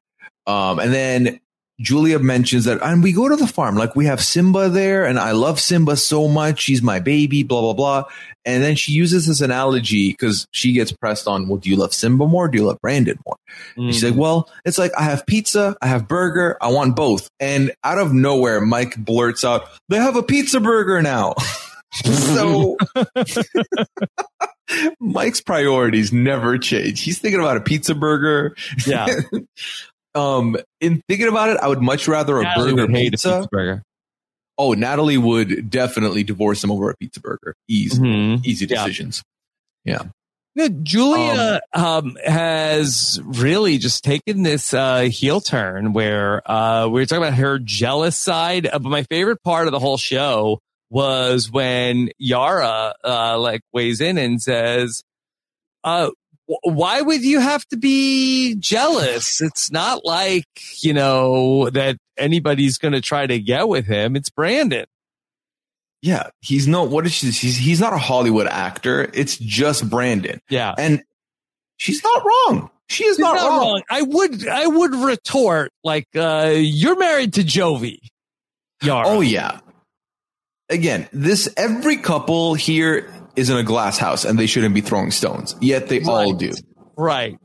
Speaker 1: Um, and then Julia mentions that, and we go to the farm, like we have Simba there, and I love Simba so much. He's my baby, blah, blah, blah. And then she uses this analogy because she gets pressed on, well, do you love Simba more? Do you love Brandon more? And she's
Speaker 2: Mm.
Speaker 1: like, well, it's like I have pizza, I have burger, I want both. And out of nowhere, Mike blurts out, they have a pizza burger now. (laughs) so (laughs) Mike's priorities never change. He's thinking about a pizza burger.
Speaker 2: yeah. (laughs)
Speaker 1: Um, in thinking about it, I would much rather a
Speaker 2: Natalie
Speaker 1: burger
Speaker 2: would hate a
Speaker 1: pizza.
Speaker 2: pizza burger.
Speaker 1: Oh, Natalie would definitely divorce him over a pizza burger. Easy,
Speaker 2: Mhm.
Speaker 1: easy
Speaker 2: Yeah.
Speaker 1: decisions.
Speaker 2: Yeah, Julia um, has really just taken this uh, heel turn where uh, we were talking about her jealous side. Uh, but my favorite part of the whole show was when Yara uh, like weighs in and says, uh, "Why would you have to be jealous? It's not like you know that anybody's going to try to get with him. It's Brandon."
Speaker 1: Yeah, he's no what is she? He's he's not a Hollywood actor. It's just Brandon,
Speaker 2: Yeah.
Speaker 1: and she's not wrong. She is
Speaker 2: She's
Speaker 1: not, wrong.
Speaker 2: I would, I would retort like, uh, you're married to Jovi. Yara.
Speaker 1: Oh yeah. Again, this every couple here is in a glass house, and they shouldn't be throwing stones. Yet they all do.
Speaker 2: right.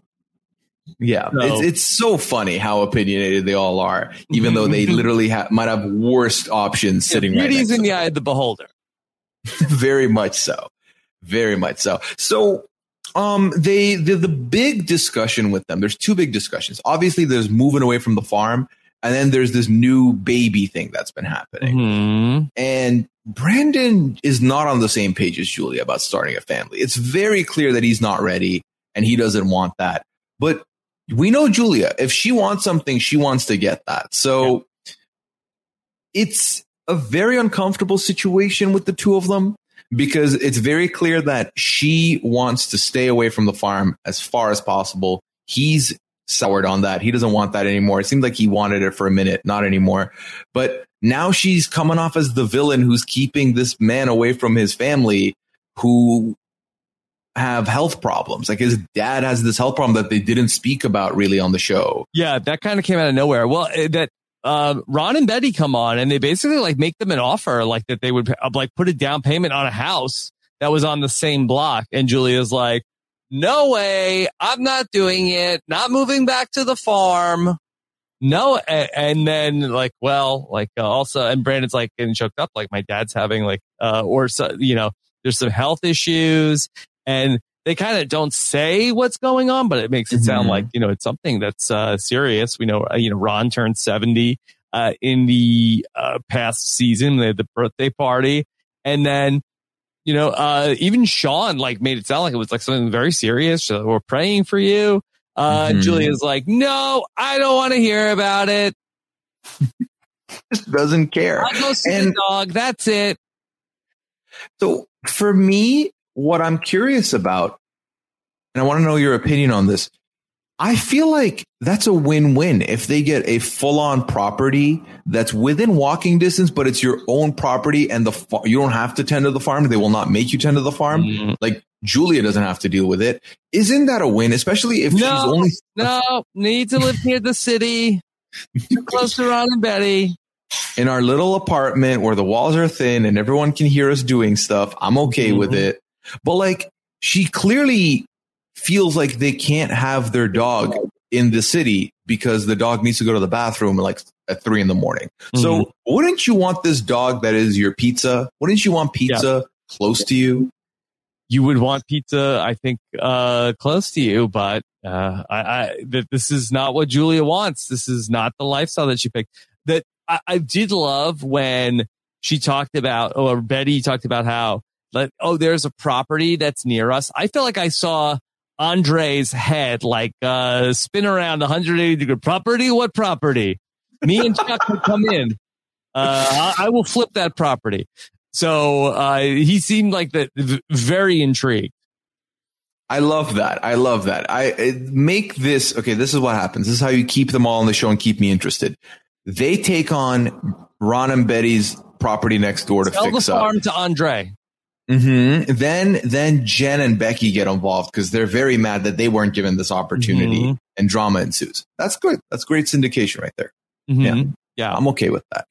Speaker 1: Yeah,
Speaker 2: No.
Speaker 1: it's it's so funny how opinionated they all are, even though they (laughs) literally ha- might have worst options sitting right
Speaker 2: Beauty's
Speaker 1: to
Speaker 2: in the
Speaker 1: them.
Speaker 2: eye of the beholder. (laughs)
Speaker 1: very much so very much so so um they the, the big discussion with them there's two big discussions obviously there's moving away from the farm and then there's this new baby thing that's been happening
Speaker 2: Mhm.
Speaker 1: and brandon is not on the same page as julia about starting a family. It's very clear that he's not ready and he doesn't want that. But we know julia. If she wants something she wants to get that. So it's a very uncomfortable situation with the two of them because it's very clear that she wants to stay away from the farm as far as possible. He's soured on that. He doesn't want that anymore. It seemed like he wanted it for a minute, not anymore. But now she's coming off as the villain who's keeping this man away from his family who have health problems. Like his dad has this health problem that they didn't speak about really on the show.
Speaker 2: Yeah, that kind of came out of nowhere. Well, eh, that uh, Ron and Betty come on and they basically like make them an offer like that they would like put a down payment on a house that was on the same block. And Julia's like, no way. I'm not doing it. Not moving back to the farm. No. And, and then like, well, like uh, also, and Brandon's like getting choked up. Like my dad's having like, uh, or so, you know, there's some health issues and they kind of don't say what's going on, but it makes it sound
Speaker 1: Mhm.
Speaker 2: like, you know, it's something that's, uh, serious. We know, uh, you know, Ron turned 70, uh, in the, uh, past season, they had the birthday party. And then, you know, uh, even Shaun like made it sound like it was like something very serious. So we're praying for you. Uh,
Speaker 1: Mhm.
Speaker 2: Julia's like, no, I don't want to hear about it. (laughs)
Speaker 1: Just doesn't care.
Speaker 2: I'll go see the dog. That's it.
Speaker 1: So for me, what I'm curious about, and I want to know your opinion on this. I feel like that's a win-win if they get a full-on property that's within walking distance, but it's your own property and the fa- you don't have to tend to the farm. They will not make you tend to the farm.
Speaker 2: Mm.
Speaker 1: Like Julia doesn't have to deal with it. Isn't that a win? Especially if she's only
Speaker 2: No, need to live near the city. Too close to Ron and Betty.
Speaker 1: in our little apartment where the walls are thin and everyone can hear us doing stuff. I'm okay with
Speaker 2: Mhm.
Speaker 1: it. But like, she clearly feels like they can't have their dog in the city because the dog needs to go to the bathroom like at three in the morning. So wouldn't you want this dog that is your pizza? Wouldn't you want pizza close to you?
Speaker 2: you would want pizza, I think, uh, close to you, but, uh, I, I, that this is not what Julia wants. This is not the lifestyle that she picked. That I, I did love when she talked about, or Betty talked about how, like, oh, there's a property that's near us. I feel like I saw Andrei's head, like, uh, spin around 180 degree property. What property? Me and Chuck would come in. Uh, I, I will flip that property. So uh, he seemed like the v- very intrigued.
Speaker 1: I love that. I love that. I make this okay. This is what happens. This is how you keep them all on the show and keep me interested. They take on Ron and Betty's property next door to
Speaker 2: Sell the
Speaker 1: fix up.
Speaker 2: farm to Andrei.
Speaker 1: Hmm Then then Jen and Becky get involved because they're very mad that they weren't given this opportunity,
Speaker 2: Mhm.
Speaker 1: and drama ensues. That's good. That's great syndication right there.
Speaker 2: Mhm.
Speaker 1: Yeah.
Speaker 2: Yeah.
Speaker 1: I'm okay with that.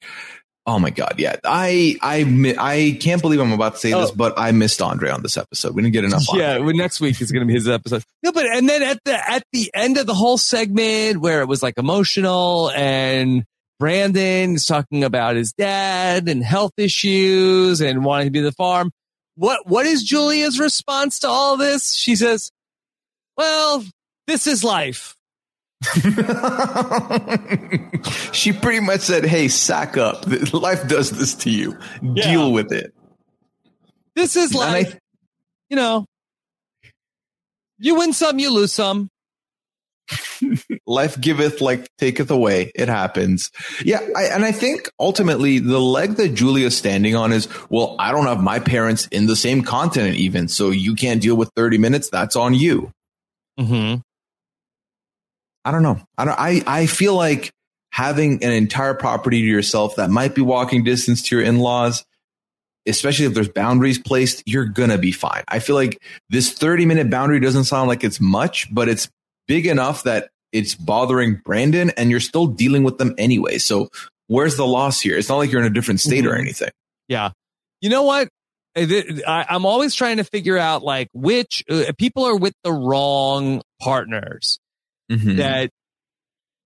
Speaker 1: Oh my god, yeah. I I I can't believe I'm about to say this,
Speaker 2: Oh.
Speaker 1: but I missed Andrei on this episode. We didn't get enough.
Speaker 2: Yeah, well, next week is going to be his episode. No, but and then at the at the end of the whole segment where it was like emotional and Brandon is talking about his dad and health issues and wanting to be the farm. What what is Julia's response to all this? She says, "Well, this is life." (laughs)
Speaker 1: she pretty much said, "Hey, sack up. (laughs) Life does this to you.
Speaker 2: Yeah.
Speaker 1: Deal with it."
Speaker 2: This is
Speaker 1: And I-
Speaker 2: life. you know, you win some, you lose some.
Speaker 1: Life giveth like taketh away. It happens. Yeah I, and i think ultimately the leg that julia's standing on is well i don't have my parents in the same continent even so you can't deal with 30 minutes. That's on you.
Speaker 2: Mm-hmm.
Speaker 1: i don't know. I don't i i feel like having an entire property to yourself that might be walking distance to your in-laws especially if there's boundaries placed you're gonna be fine. I feel like this 30 minute boundary doesn't sound like it's much but it's big enough that it's bothering brandon and you're still dealing with them anyway so where's the loss here it's not like you're in a different state or
Speaker 2: Mhm.
Speaker 1: anything
Speaker 2: Yeah. You know what? I, I'm always trying to figure out like which uh, people are with the wrong partners.
Speaker 1: Mhm.
Speaker 2: That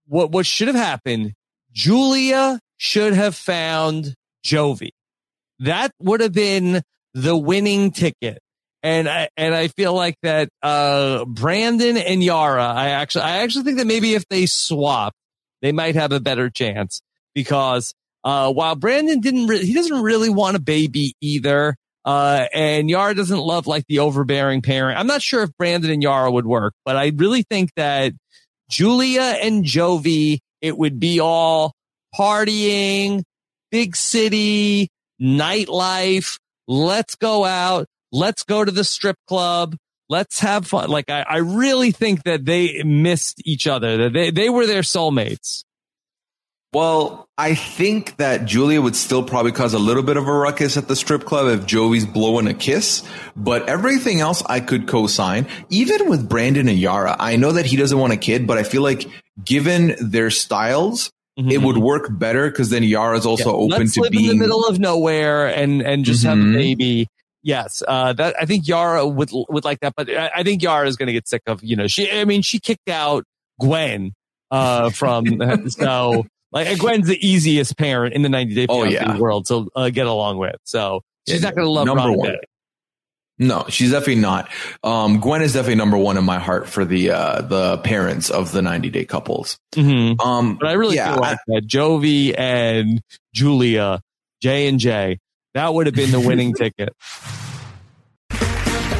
Speaker 2: what what should have happened? Julia should have found Jovi. That would have been the winning ticket. And I and I feel like that uh Brandon and Yara, I actually I actually think that maybe if they swap, they might have a better chance because uh while Brandon didn't re- he doesn't really want a baby either. Uh and Yara doesn't love like the overbearing parent. I'm not sure if Brandon and Yara would work, but I really think that Julia and Jovi, it would be all partying, big city, nightlife. Let's go out. Let's go to the strip club. let's have fun. Like I, I really think that they missed each other. That they they were their soulmates.
Speaker 1: Well, I think that Julia would still probably cause a little bit of a ruckus at the strip club if Jovi's blowing a kiss, but everything else I could co-sign. Even with Brandon and Yara, I know that he doesn't want a kid, but I feel like given their styles, mm-hmm. it would work better because then Yara's also yeah, open to being
Speaker 2: in the middle of nowhere and and just mm-hmm. have a mm-hmm. baby. Yes, uh, that I think Yara would would like that, but I, I think Yara is going to get sick of you know she. I mean, she kicked out Gwen uh, from (laughs) so like Gwen's the easiest parent in the 90 Day oh, yeah. world to uh, get along with. So she's yeah, not going to love number Ron one.
Speaker 1: No, she's definitely not. Um, Gwen is definitely number one in my heart for the uh, the parents of the 90 day couples.
Speaker 2: Mm-hmm. Um, but I really yeah, feel like I, that Jovi and Julia, J and J, that would have been the winning (laughs) ticket.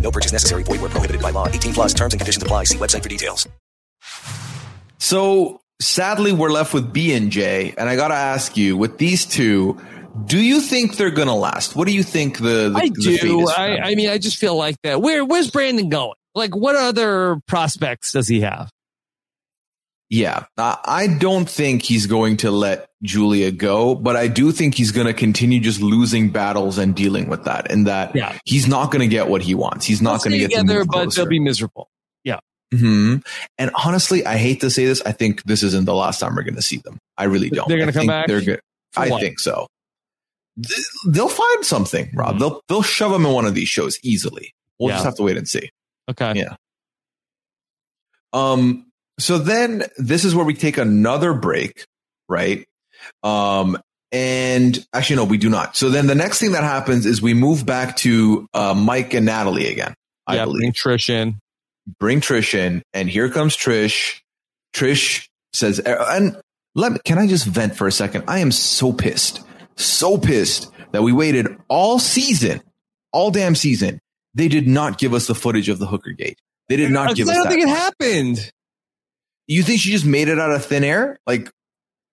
Speaker 4: No purchase necessary. Void where prohibited by law. 18 plus terms and conditions apply. See website for details.
Speaker 1: So sadly, we're left with B and J. And I got to ask you, with these two, do you think they're going to last? What do you think the, the
Speaker 2: I do. I, I, mean, I just feel like that. Where where's Brandon going? Like, what other prospects does he have?
Speaker 1: Yeah, I don't think he's going to let Julia go, but I do think he's going to continue just losing battles and dealing with that, and that yeah. he's not going to get what he wants. He's not going to get together,
Speaker 2: but they'll be miserable. Yeah.
Speaker 1: Hmm. And honestly, I hate to say this. I think this isn't the last time we're going to see them. I really don't.
Speaker 2: They're going to come back.
Speaker 1: They're good. I what? think so. They'll find something, Rob. Mm-hmm. They'll they'll shove him in one of these shows easily. We'll yeah. just have to wait and see.
Speaker 2: Okay.
Speaker 1: Yeah. Um. So then this is where we take another break, right? Um. And actually, no, we do not. So then the next thing that happens is we move back to uh, Mike and Natalie again. I yeah, believe.
Speaker 2: Bring Trish in.
Speaker 1: Bring Trish in, and here comes Trish. Trish says, and let me, can I just vent for a second? I am so pissed so pissed that we waited all season, all damn season. They did not give us the footage of the hooker gate. They did not give
Speaker 2: us.
Speaker 1: I
Speaker 2: don't think
Speaker 1: it
Speaker 2: happened.
Speaker 1: You think she just made it out of thin air? Like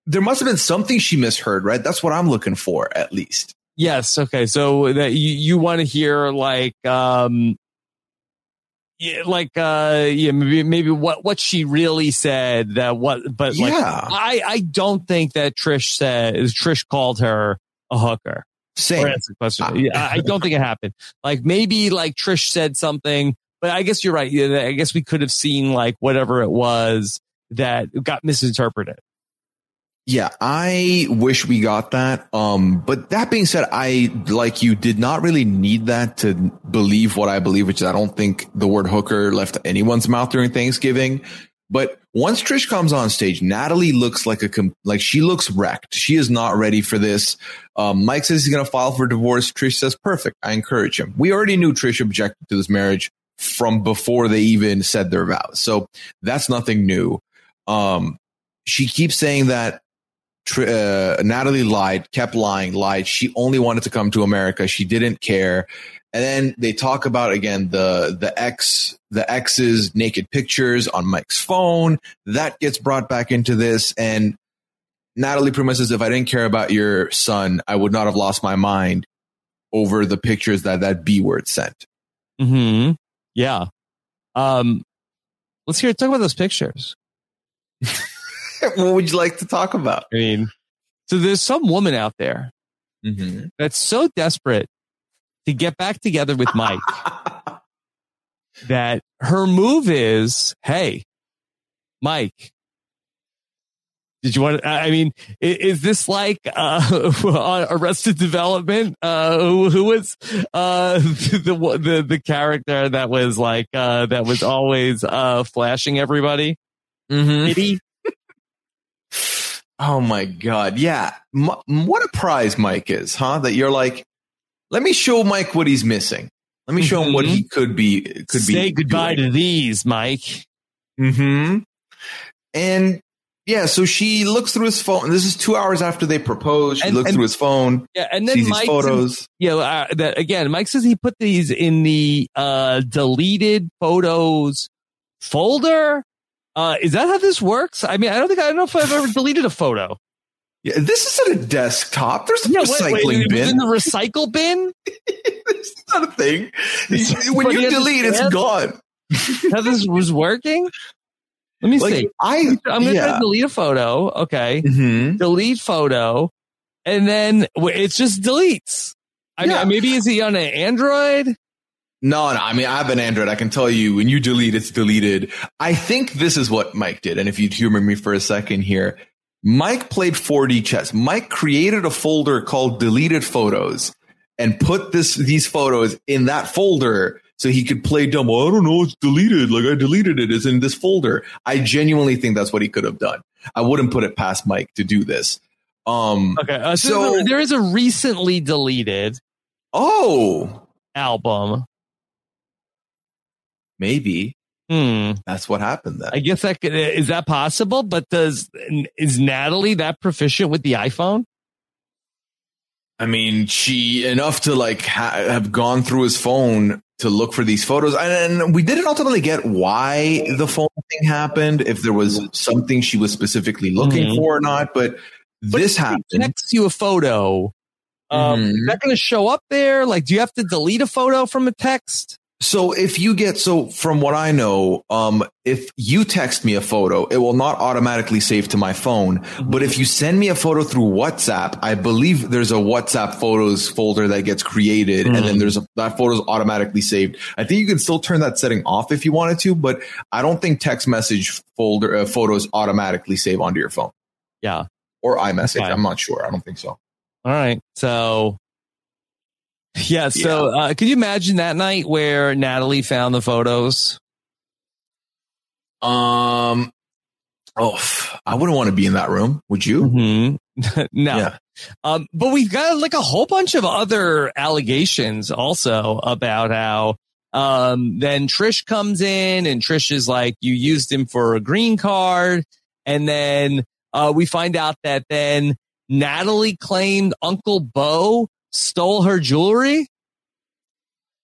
Speaker 1: there must have been something she misheard, right? That's what I'm looking for, at least.
Speaker 2: Yes. Okay. So that you, you want to hear like, um, yeah, like, uh, yeah, maybe, maybe what, what she really said that what, but like, yeah. I, I don't think that Trish said, Trish called her a hooker.
Speaker 1: Same.
Speaker 2: question. Uh, I don't think it happened. Like maybe like Trish said something, but I guess you're right. I guess we could have seen like whatever it was that got misinterpreted.
Speaker 1: Yeah, I wish we got that. Um, but that being said, I, like you, did not really need that to believe what I believe, which is I don't think the word hooker left anyone's mouth during Thanksgiving. But once Trish comes on stage, Natalie looks like a, like she looks wrecked. She is not ready for this. Um, Mike says he's going to file for divorce. Trish says, perfect. I encourage him. We already knew Trish objected to this marriage from before they even said their vows. So that's nothing new. Um, she keeps saying that uh, Natalie lied, kept lying, lied. She only wanted to come to America. She didn't care. And then they talk about again the the ex the ex's naked pictures on Mike's phone. That gets brought back into this, and Natalie promises if I didn't care about your son, I would not have lost my mind over the pictures that that B word sent.
Speaker 2: Hmm. Yeah. Um. Let's hear. Talk about those pictures.
Speaker 1: What would you like to talk about?
Speaker 2: I mean, so there's some woman out there mm-hmm. that's so desperate to get back together with Mike (laughs) that her move is, Hey, Mike, Did you want? I mean, i- is, this like uh, (laughs) Arrested Development? Uh, who, who was uh, (laughs) the the the character that was like uh, that was always uh, flashing everybody?
Speaker 1: Mm-hmm.
Speaker 2: Kitty? (sighs)
Speaker 1: Oh my god, yeah. M- what a prize Mike is, huh? That you're like, let me show Mike what he's missing. Let me show him what he could be. Could be.
Speaker 2: Mm-hmm. Say goodbye to these, Mike.
Speaker 1: Hmm. And yeah, so she looks through his phone. This is two hours after they propose. She
Speaker 2: And-
Speaker 1: looks
Speaker 2: and-
Speaker 1: through his phone.
Speaker 2: Yeah, and then Mike
Speaker 1: these photos.
Speaker 2: Yeah, uh, that again. Mike says he put these in the uh, deleted photos folder. Uh, is that how this works? I mean, I don't think I don't know if I've ever deleted a photo.
Speaker 1: Yeah, this isn't a desktop. There's a
Speaker 2: Yeah,
Speaker 1: recycling
Speaker 2: wait, it was
Speaker 1: bin.
Speaker 2: in the recycle bin. (laughs)
Speaker 1: it's not a thing. (laughs) when you delete, it's gone. (laughs)
Speaker 2: How this was working? Let me
Speaker 1: Like,
Speaker 2: see.
Speaker 1: I-
Speaker 2: I'm going to
Speaker 1: yeah.
Speaker 2: delete a photo. Okay.
Speaker 1: Mhm.
Speaker 2: Delete photo. And then it just deletes. I
Speaker 1: Yeah.
Speaker 2: mean, maybe is he on an Android?
Speaker 1: No, no. I mean, I have an Android. I can tell you when you delete, it's deleted. I think this is what Mike did. And if you'd humor me for a second here, Mike played 4D chess. Mike created a folder called deleted photos and put this, these photos in that folder so he could play dumb. Well, I don't know. It's deleted. Like I deleted it. It's in this folder. I genuinely think that's what he could have done. I wouldn't put it past Mike to do this. Um,
Speaker 2: Okay. Uh, so,
Speaker 1: So-
Speaker 2: there is a recently deleted
Speaker 1: oh,
Speaker 2: album.
Speaker 1: Maybe
Speaker 2: Hmm.
Speaker 1: that's what happened then.
Speaker 2: I guess that could, is that possible, but does, is Natalie that proficient with the iPhone?
Speaker 1: I mean, she enough to like ha- have gone through his phone to look for these photos, and, and we didn't ultimately get why the phone thing happened. If there was something she was specifically looking
Speaker 2: Mhm.
Speaker 1: for or not, but, this
Speaker 2: if he
Speaker 1: happened.
Speaker 2: Text you a photo. Um,
Speaker 1: Mhm.
Speaker 2: Is that going to show up there? Like, do you have to delete a photo from a text?
Speaker 1: So if you get so from what I know, um, if you text me a photo, it will not automatically save to my phone. But if you send me a photo through WhatsApp, I believe there's a WhatsApp photos folder that gets created, and then there's a, that photo's automatically saved. I think you can still turn that setting off if you wanted to, but I don't think text message folder uh, photos automatically save onto your phone
Speaker 2: Yeah.
Speaker 1: or iMessage. I'm not sure. I don't think so.
Speaker 2: All right. So, yeah. So, Uh, could you imagine that night where Natalie found the photos?
Speaker 1: Um. Oh, I wouldn't want to be in that room. Would you?
Speaker 2: Mhm. (laughs) no.
Speaker 1: Yeah.
Speaker 2: Um, but we've got like a whole bunch of other allegations also about how, um, then Trish comes in and Trish is like, you used him for a green card. And then, uh, we find out that then Natalie claimed Uncle Bo stole her jewelry.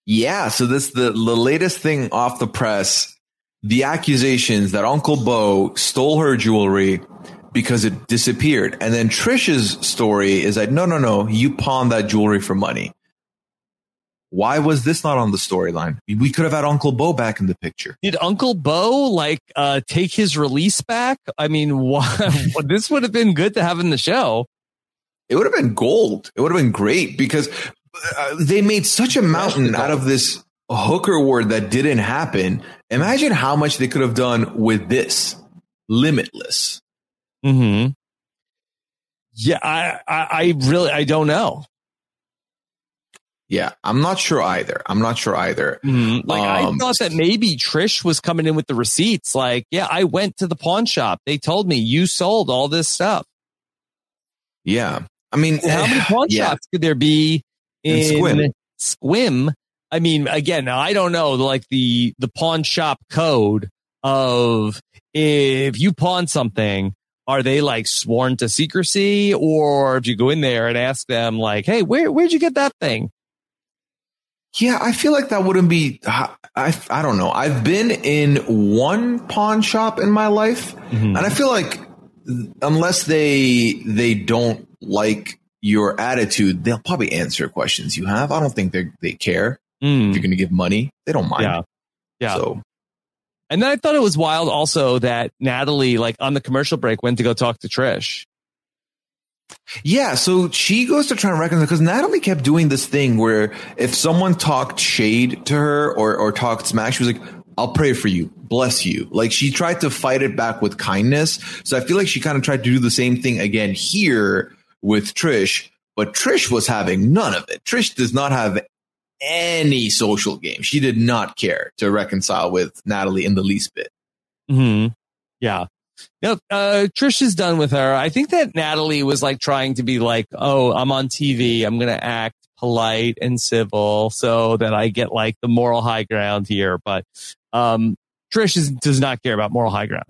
Speaker 1: Yeah, so this the the latest thing off the press. The accusations that Uncle Bo stole her jewelry because it disappeared. And then Trisha's story is that no, no, no, you pawned that jewelry for money. Why was this not on the storyline? We could have had Uncle Bo back in the picture.
Speaker 2: Did Uncle Bo like, uh, take his release back? I mean, why, (laughs) this would have been good to have in the show.
Speaker 1: It would have been gold. It would have been great because uh, they made such a mountain out of this hooker word that didn't happen. Imagine how much they could have done with this. Limitless.
Speaker 2: Hmm. Yeah, I, I, I really, I don't know.
Speaker 1: Yeah, I'm not sure either. I'm not sure either.
Speaker 2: Like I
Speaker 1: Um,
Speaker 2: thought that maybe Trish was coming in with the receipts. Like, yeah, I went to the pawn shop. They told me you sold all this stuff.
Speaker 1: Yeah. I mean,
Speaker 2: How many pawn
Speaker 1: yeah.
Speaker 2: shops could there be
Speaker 1: In
Speaker 2: in,
Speaker 1: Sequim.
Speaker 2: Sequim? I mean, again, I don't know, like the the pawn shop code of if you pawn something, are they like sworn to secrecy, or if you go in there and ask them, like, hey, where where'd you get that thing?
Speaker 1: Yeah, I feel like that wouldn't be. I, I, I don't know. I've been in one pawn shop in my life,
Speaker 2: Mm-hmm.
Speaker 1: and I feel like unless they they don't like your attitude, they'll probably answer questions you have. I don't think they they care hmm. if you're going to give money. They don't mind.
Speaker 2: Yeah. Yeah.
Speaker 1: So
Speaker 2: And then I thought it was wild also that Natalie, like on the commercial break, went to go talk to Trish.
Speaker 1: Yeah, so she goes to try and reconcile because Natalie kept doing this thing where if someone talked shade to her or, or talked smack, she was like, I'll pray for you. Bless you. Like she tried to fight it back with kindness. So I feel like she kind of tried to do the same thing again here with Trish, but Trish was having none of it. Trish does not have any social game. She did not care to reconcile with Natalie in the least bit.
Speaker 2: Hmm. Yeah. No, uh, Trish is done with her. I think that Natalie was like trying to be like, oh, I'm on TV. I'm going to act polite and civil so that I get like the moral high ground here. But, um, Trish is, does not care about moral high ground.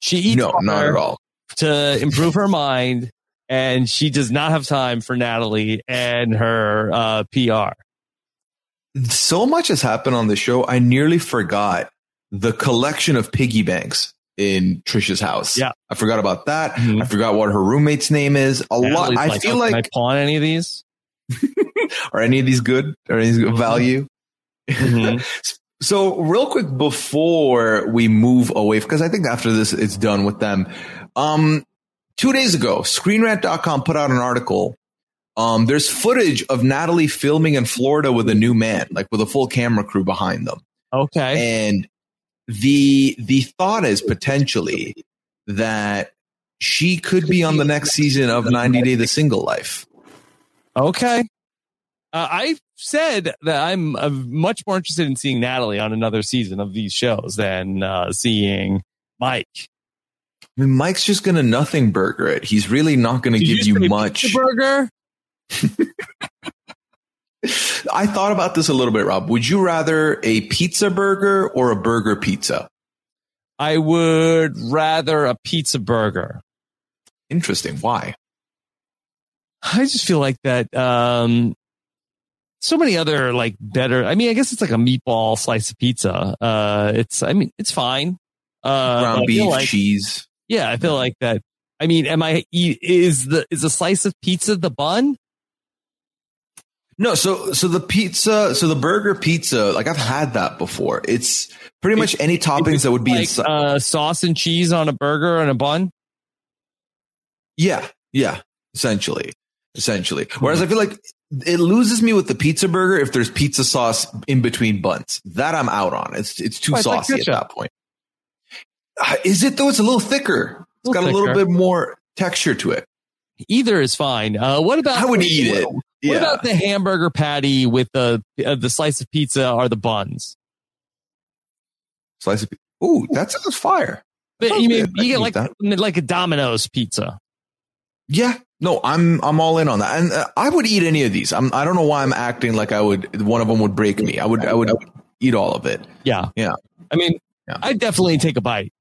Speaker 2: She eats
Speaker 1: No, not at all.
Speaker 2: to improve her mind and she does not have time for Natalie and her, uh, PR.
Speaker 1: So much has happened on the show. I nearly forgot the collection of piggy banks in Trisha's house.
Speaker 2: Yeah.
Speaker 1: I forgot about that. I forgot what her roommate's name is. A lot.
Speaker 2: Natalie's
Speaker 1: I feel
Speaker 2: "Oh,
Speaker 1: like
Speaker 2: can I pawn any of these? (laughs)
Speaker 1: Are any of these good? Are any of these good value? (laughs) so, real quick before we move away, because I think after this it's done with them. Um, two days ago, ScreenRant.com put out an article. Um, there's footage of Natalie filming in Florida with a new man, like with a full camera crew behind them.
Speaker 2: Okay.
Speaker 1: And the the thought is potentially that she could be on the next season of 90 Day the Single Life.
Speaker 2: Okay. Uh, I said that I'm uh, much more interested in seeing Natalie on another season of these shows than uh, seeing Mike.
Speaker 1: I mean, Mike's just going to nothing burger it. He's really not going to
Speaker 2: Did
Speaker 1: give
Speaker 2: you
Speaker 1: you much.
Speaker 2: pizza burger? (laughs)
Speaker 1: I thought about this a little bit, Rob. Would you rather a pizza burger or a burger pizza?
Speaker 2: I would rather a pizza burger.
Speaker 1: Interesting. Why?
Speaker 2: I just feel like that. Um, so many other like better. I mean, I guess it's like a meatball slice of pizza. Uh, it's. I mean, it's fine. Uh,
Speaker 1: Ground beef,
Speaker 2: like-
Speaker 1: cheese.
Speaker 2: Yeah, I feel like that. I mean, am I is the is a slice of pizza the bun?
Speaker 1: No, so so the pizza, so the burger pizza, like I've had that before. It's pretty much any toppings that would be
Speaker 2: like
Speaker 1: inside.
Speaker 2: uh, sauce and cheese on a burger and a bun.
Speaker 1: Yeah, yeah, essentially, essentially. Whereas I feel like it loses me with the pizza burger if there's pizza sauce in between buns. That I'm out on. It's it's too
Speaker 2: Oh, it's like
Speaker 1: saucy at that point. Is it though? It's a little thicker. It's
Speaker 2: Little
Speaker 1: got a little bit more texture to it.
Speaker 2: Either is fine. Uh, what about
Speaker 1: I would eat it.
Speaker 2: What
Speaker 1: Yeah.
Speaker 2: about the hamburger patty with the uh, the slice of pizza or the buns?
Speaker 1: Slice of pizza. Ooh, that sounds fire.
Speaker 2: But
Speaker 1: Sounds
Speaker 2: you mean you get like
Speaker 1: eat
Speaker 2: like a Domino's pizza?
Speaker 1: Yeah, no, I'm I'm all in on that, and uh, I would eat any of these. I'm I don't know why I'm acting like I would. One of them would break me. I would I would eat all of it.
Speaker 2: Yeah,
Speaker 1: Yeah,
Speaker 2: I mean,
Speaker 1: Yeah.
Speaker 2: I'd definitely take a bite.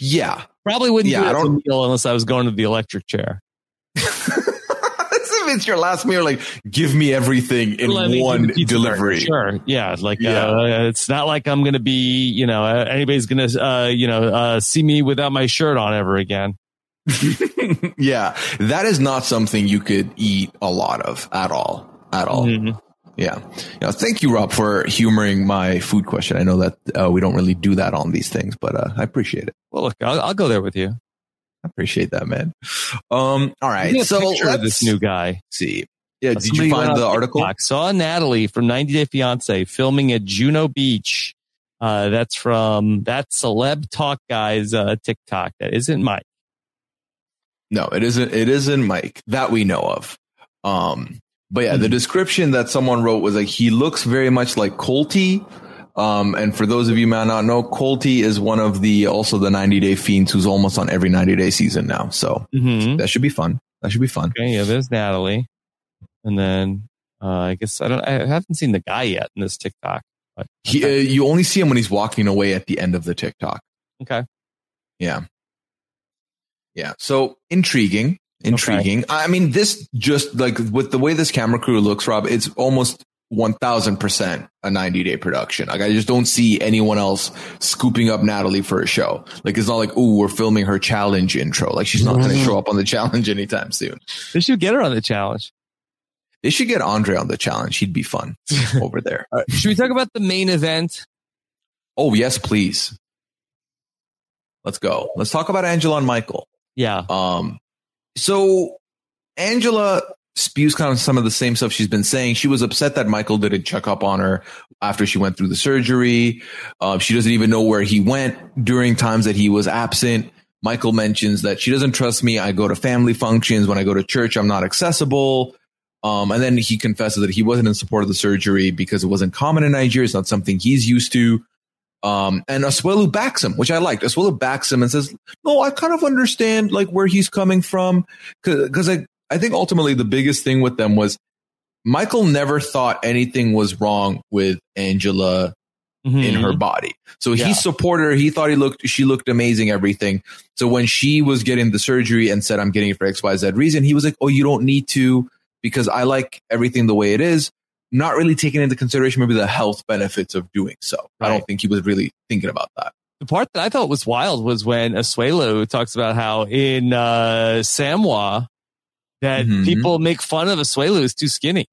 Speaker 1: Yeah.
Speaker 2: Probably wouldn't
Speaker 1: Yeah,
Speaker 2: do
Speaker 1: I
Speaker 2: it as a
Speaker 1: don't-
Speaker 2: meal unless I was going to the electric chair. (laughs)
Speaker 1: if it's your last meal, like give me everything in
Speaker 2: me
Speaker 1: one
Speaker 2: do the pizza
Speaker 1: delivery.
Speaker 2: Sure. Yeah. Like,
Speaker 1: Yeah.
Speaker 2: Uh, it's not like I'm going to be, you know, anybody's going to, uh, you know, uh, see me without my shirt on ever again. (laughs)
Speaker 1: yeah, that is not something you could eat a lot of at all. At all.
Speaker 2: Mhm.
Speaker 1: Yeah. Yeah. Thank you, Rob, for humoring my food question. I know that uh, we don't really do that on these things, but uh, I appreciate it.
Speaker 2: Well, look, I'll, I'll go there with you.
Speaker 1: I appreciate that, man. Um. All right.
Speaker 2: Give me a
Speaker 1: So let's
Speaker 2: this new guy.
Speaker 1: see. Yeah. Did you find the article?
Speaker 2: TikTok, Saw Natalie from 90 Day Fiance filming at Juno Beach. Uh, that's from that celeb talk guy's uh, TikTok. That isn't Mike.
Speaker 1: No, it isn't. It isn't Mike that we know of. Um, but yeah,
Speaker 2: Hmm.
Speaker 1: the description that someone wrote was like he looks very much like Colty. Um, and for those of you who may not know, Colty is one of the also the 90 Day Fiends who's almost on every 90 Day season now. So
Speaker 2: Mm-hmm.
Speaker 1: that should be fun. That should be fun.
Speaker 2: Okay, yeah, there's Natalie, and then uh, I guess I don't. I haven't seen the guy yet in this TikTok. But
Speaker 1: He, uh, you only see him when he's walking away at the end of the TikTok.
Speaker 2: okay,
Speaker 1: Yeah. Yeah. So intriguing. Intriguing. I mean, this just like with the way this camera crew looks, Rob, it's almost 1000% a 90 day production. Like I just don't see anyone else scooping up Natalie for a show. Like it's not like, oh, we're filming her challenge intro. Like she's not going to show up on the (laughs) challenge anytime soon.
Speaker 2: they should get her on the challenge.
Speaker 1: They should get Andrei on the challenge. He'd be fun (laughs) over there.
Speaker 2: Right, should we talk about the main event?
Speaker 1: Oh, yes, please. Let's go. Let's talk about Angela and Michael.
Speaker 2: Yeah,
Speaker 1: Um, so Angela spews kind of some of the same stuff she's been saying. She was upset that Michael didn't check up on her after she went through the surgery. Uh, she doesn't even know where he went during times that he was absent. Michael mentions that she doesn't trust me. I go to family functions. When I go to church, I'm not accessible. Um, and then he confesses that he wasn't in support of the surgery because it wasn't common in Nigeria. It's not something he's used to. Um, and Asuelu backs him, which I liked. Asuelu backs him and says, no, I kind of understand like where he's coming from. Cause, cause I, I think ultimately the biggest thing with them was Michael never thought anything was wrong with Angela in her body. So
Speaker 2: Yeah.
Speaker 1: he supported her. He thought he looked, she looked amazing, everything. So when she was getting the surgery and said, I'm getting it for XYZ reason, he was like, Oh, you don't need to because I like everything the way it is. Not really taking into consideration maybe the health benefits of doing so. I don't think he was really thinking about that.
Speaker 2: The part that I thought was wild was when Asuelu talks about how in uh, Samoa that
Speaker 1: Mhm.
Speaker 2: people make fun of Asuelu is too skinny.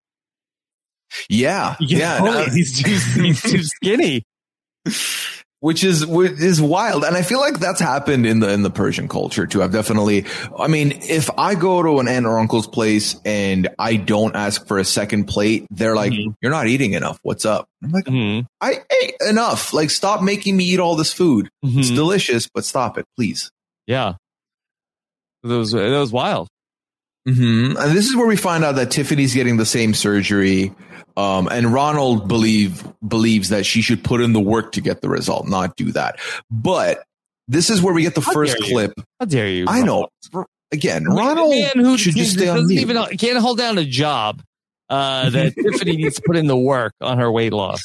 Speaker 1: Yeah.
Speaker 2: You
Speaker 1: Yeah. no,
Speaker 2: he's too he's too (laughs) skinny.
Speaker 1: Which is which is wild. And i feel like that's happened in the in the persian culture too. I've definitely i mean if i go to an aunt or uncle's place and i don't ask for a second plate they're like mm-hmm. you're not eating enough. What's up? I'm like mm-hmm. i ate enough. Like stop making me eat all this food. It's mm-hmm. delicious but stop it please.
Speaker 2: Yeah, that was that was wild.
Speaker 1: Hmm And this is where we find out that Tiffany's getting the same surgery. Um, and Ronald believe believes that she should put in the work to get the result, not do that. But this is where we get the
Speaker 2: How
Speaker 1: first clip.
Speaker 2: How dare you?
Speaker 1: I know. Again, Ronald
Speaker 2: man who
Speaker 1: should just stay on mute.
Speaker 2: even can't hold down a job. Uh, that (laughs) Tiffany needs to put in the work on her weight loss.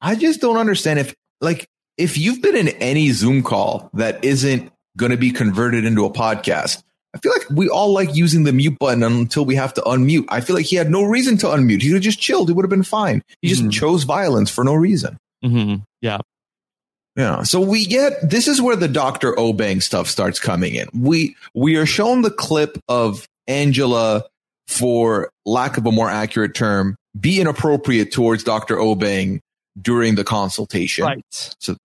Speaker 1: I just don't understand if, like, if you've been in any Zoom call that isn't going to be converted into a podcast, I feel like we all like using the mute button until we have to unmute. I feel like he had no reason to unmute. He have just chilled. It would have been fine. He just chose violence for no reason.
Speaker 2: Mm-hmm. Yeah.
Speaker 1: Yeah. So we get this is where the Dr. Obeng stuff starts coming in. We we are shown the clip of Angela, for lack of a more accurate term, be inappropriate towards Dr. Obeng during the consultation.
Speaker 2: Right.
Speaker 1: So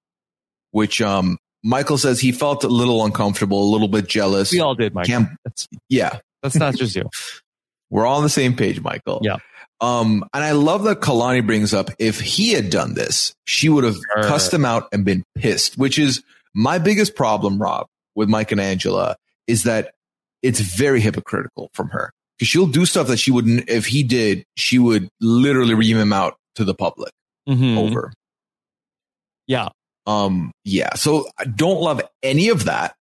Speaker 1: which um Michael says he felt a little uncomfortable, a little bit jealous.
Speaker 2: We all did, Michael. That's
Speaker 1: yeah.
Speaker 2: that's not just you. (laughs)
Speaker 1: We're all on the same page, Michael.
Speaker 2: Yeah.
Speaker 1: Um, and I love that Kalani brings up if he had done this, she would have
Speaker 2: Sure.
Speaker 1: cussed him out and been pissed, which is my biggest problem, Rob, with Mike and Angela is that it's very hypocritical from her because she'll do stuff that she wouldn't, if he did, she would literally ream him out to the public
Speaker 2: Mhm.
Speaker 1: over.
Speaker 2: Yeah.
Speaker 1: Um, yeah. So I don't love any of that.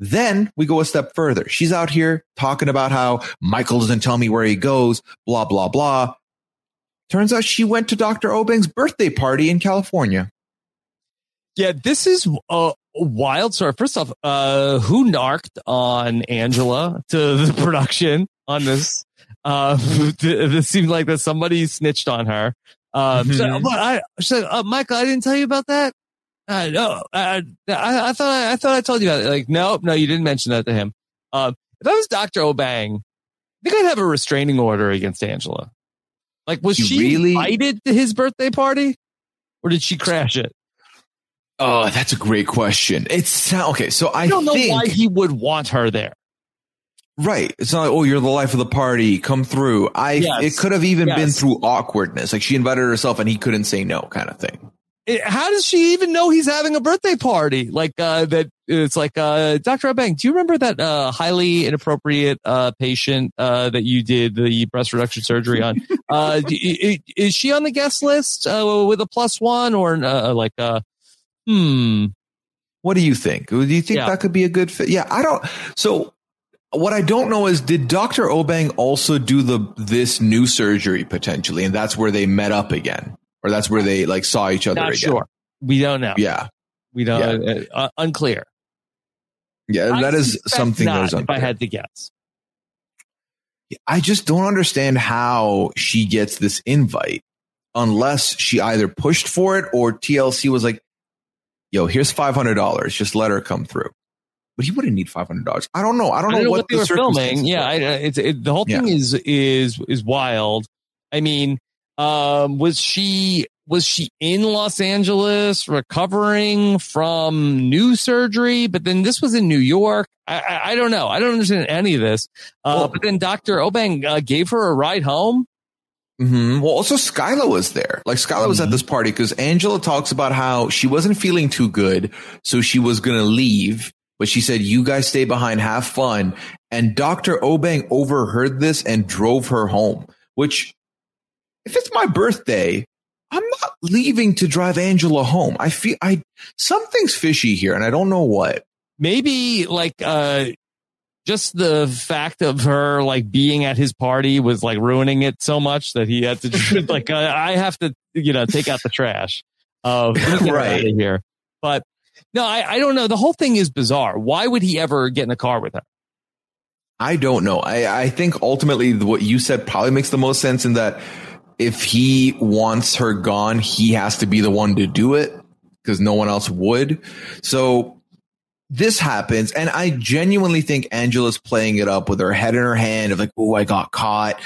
Speaker 1: Then we go a step further. She's out here talking about how Michael doesn't tell me where he goes, blah, blah, blah. Turns out she went to Dr. Obeng's birthday party in California.
Speaker 2: Yeah, this is a wild story. First off, uh, who narked on Angela to (laughs) the production on this? Uh, (laughs) this seemed like that somebody snitched on her. Um, so,
Speaker 1: Mhm.
Speaker 2: but I she said, uh, Michael, I didn't tell you about that. Uh, no, I, I, I thought I, I thought I told you about it. Like, no, no, you didn't mention that to him. Um, if I was Dr. Obeng, I think I'd have a restraining order against Angela. Like, was
Speaker 1: You
Speaker 2: she
Speaker 1: really-
Speaker 2: invited to his birthday party, or did she crash it?
Speaker 1: Oh, that's a great question. It's okay. So I,
Speaker 2: I don't know why he would want her there.
Speaker 1: right. It's not like, oh, you're the life of the party. Come through. I,
Speaker 2: Yes.
Speaker 1: it could have even been through awkwardness. Like she invited herself and he couldn't say no kind of thing.
Speaker 2: It- how does she even know he's having a birthday party? Like uh, that, it's like uh, Dr. Obeng. Do you remember that uh, highly inappropriate uh, patient uh, that you did the breast reduction surgery on? (laughs) uh, d- i- i- is she on the guest list uh, with a plus one or uh, like uh, hmm?
Speaker 1: What do you think? Do you think
Speaker 2: Yeah.
Speaker 1: that could be a good fit? Yeah, I don't. So what I don't know is, did Dr. Obeng also do the this new surgery potentially, and that's where they met up again, or that's where they like saw each other
Speaker 2: Not
Speaker 1: again?
Speaker 2: sure. We don't know.
Speaker 1: Yeah,
Speaker 2: We don't. Uh, uh, unclear.
Speaker 1: yeah, that
Speaker 2: I
Speaker 1: is
Speaker 2: suspect
Speaker 1: something
Speaker 2: not,
Speaker 1: there's
Speaker 2: If I had to guess.
Speaker 1: I just don't understand how she gets this invite unless she either pushed for it or TLC was like, "Yo, here's five hundred dollars. Just let her come through." But he wouldn't need five hundred dollars. I don't know. I don't know, what,
Speaker 2: they
Speaker 1: the
Speaker 2: were filming. Yeah. I, uh, it's it, the whole thing is is is wild. I mean, um, was she was she in Los Angeles recovering from new surgery? But then this was in New York. I, I, I don't know. I don't understand any of this. Uh, but then Doctor Obeng uh, gave her a ride home.
Speaker 1: hmm Well, also Skyla was there. Like Skyla was at this party because Angela talks about how she wasn't feeling too good, so she was gonna leave. But she said, "You guys stay behind, have fun." And Doctor Obeng overheard this and drove her home. Which, if it's my birthday, I'm not leaving to drive Angela home. I feel I something's fishy here, and I don't know what.
Speaker 2: maybe like uh just the fact of her like being at his party was like ruining it so much that he had to (laughs) like uh, I have to you know take out the trash. Let me get her
Speaker 1: Right.
Speaker 2: of here. But no, I, I don't know. The whole thing is bizarre. Why would he ever get in a car with her?
Speaker 1: I don't know. I, I think ultimately what you said probably makes the most sense in that if he wants her gone, he has to be the one to do it because no one else would. So this happens. And I genuinely think Angela's playing it up with her head in her hand of like, oh, I got caught.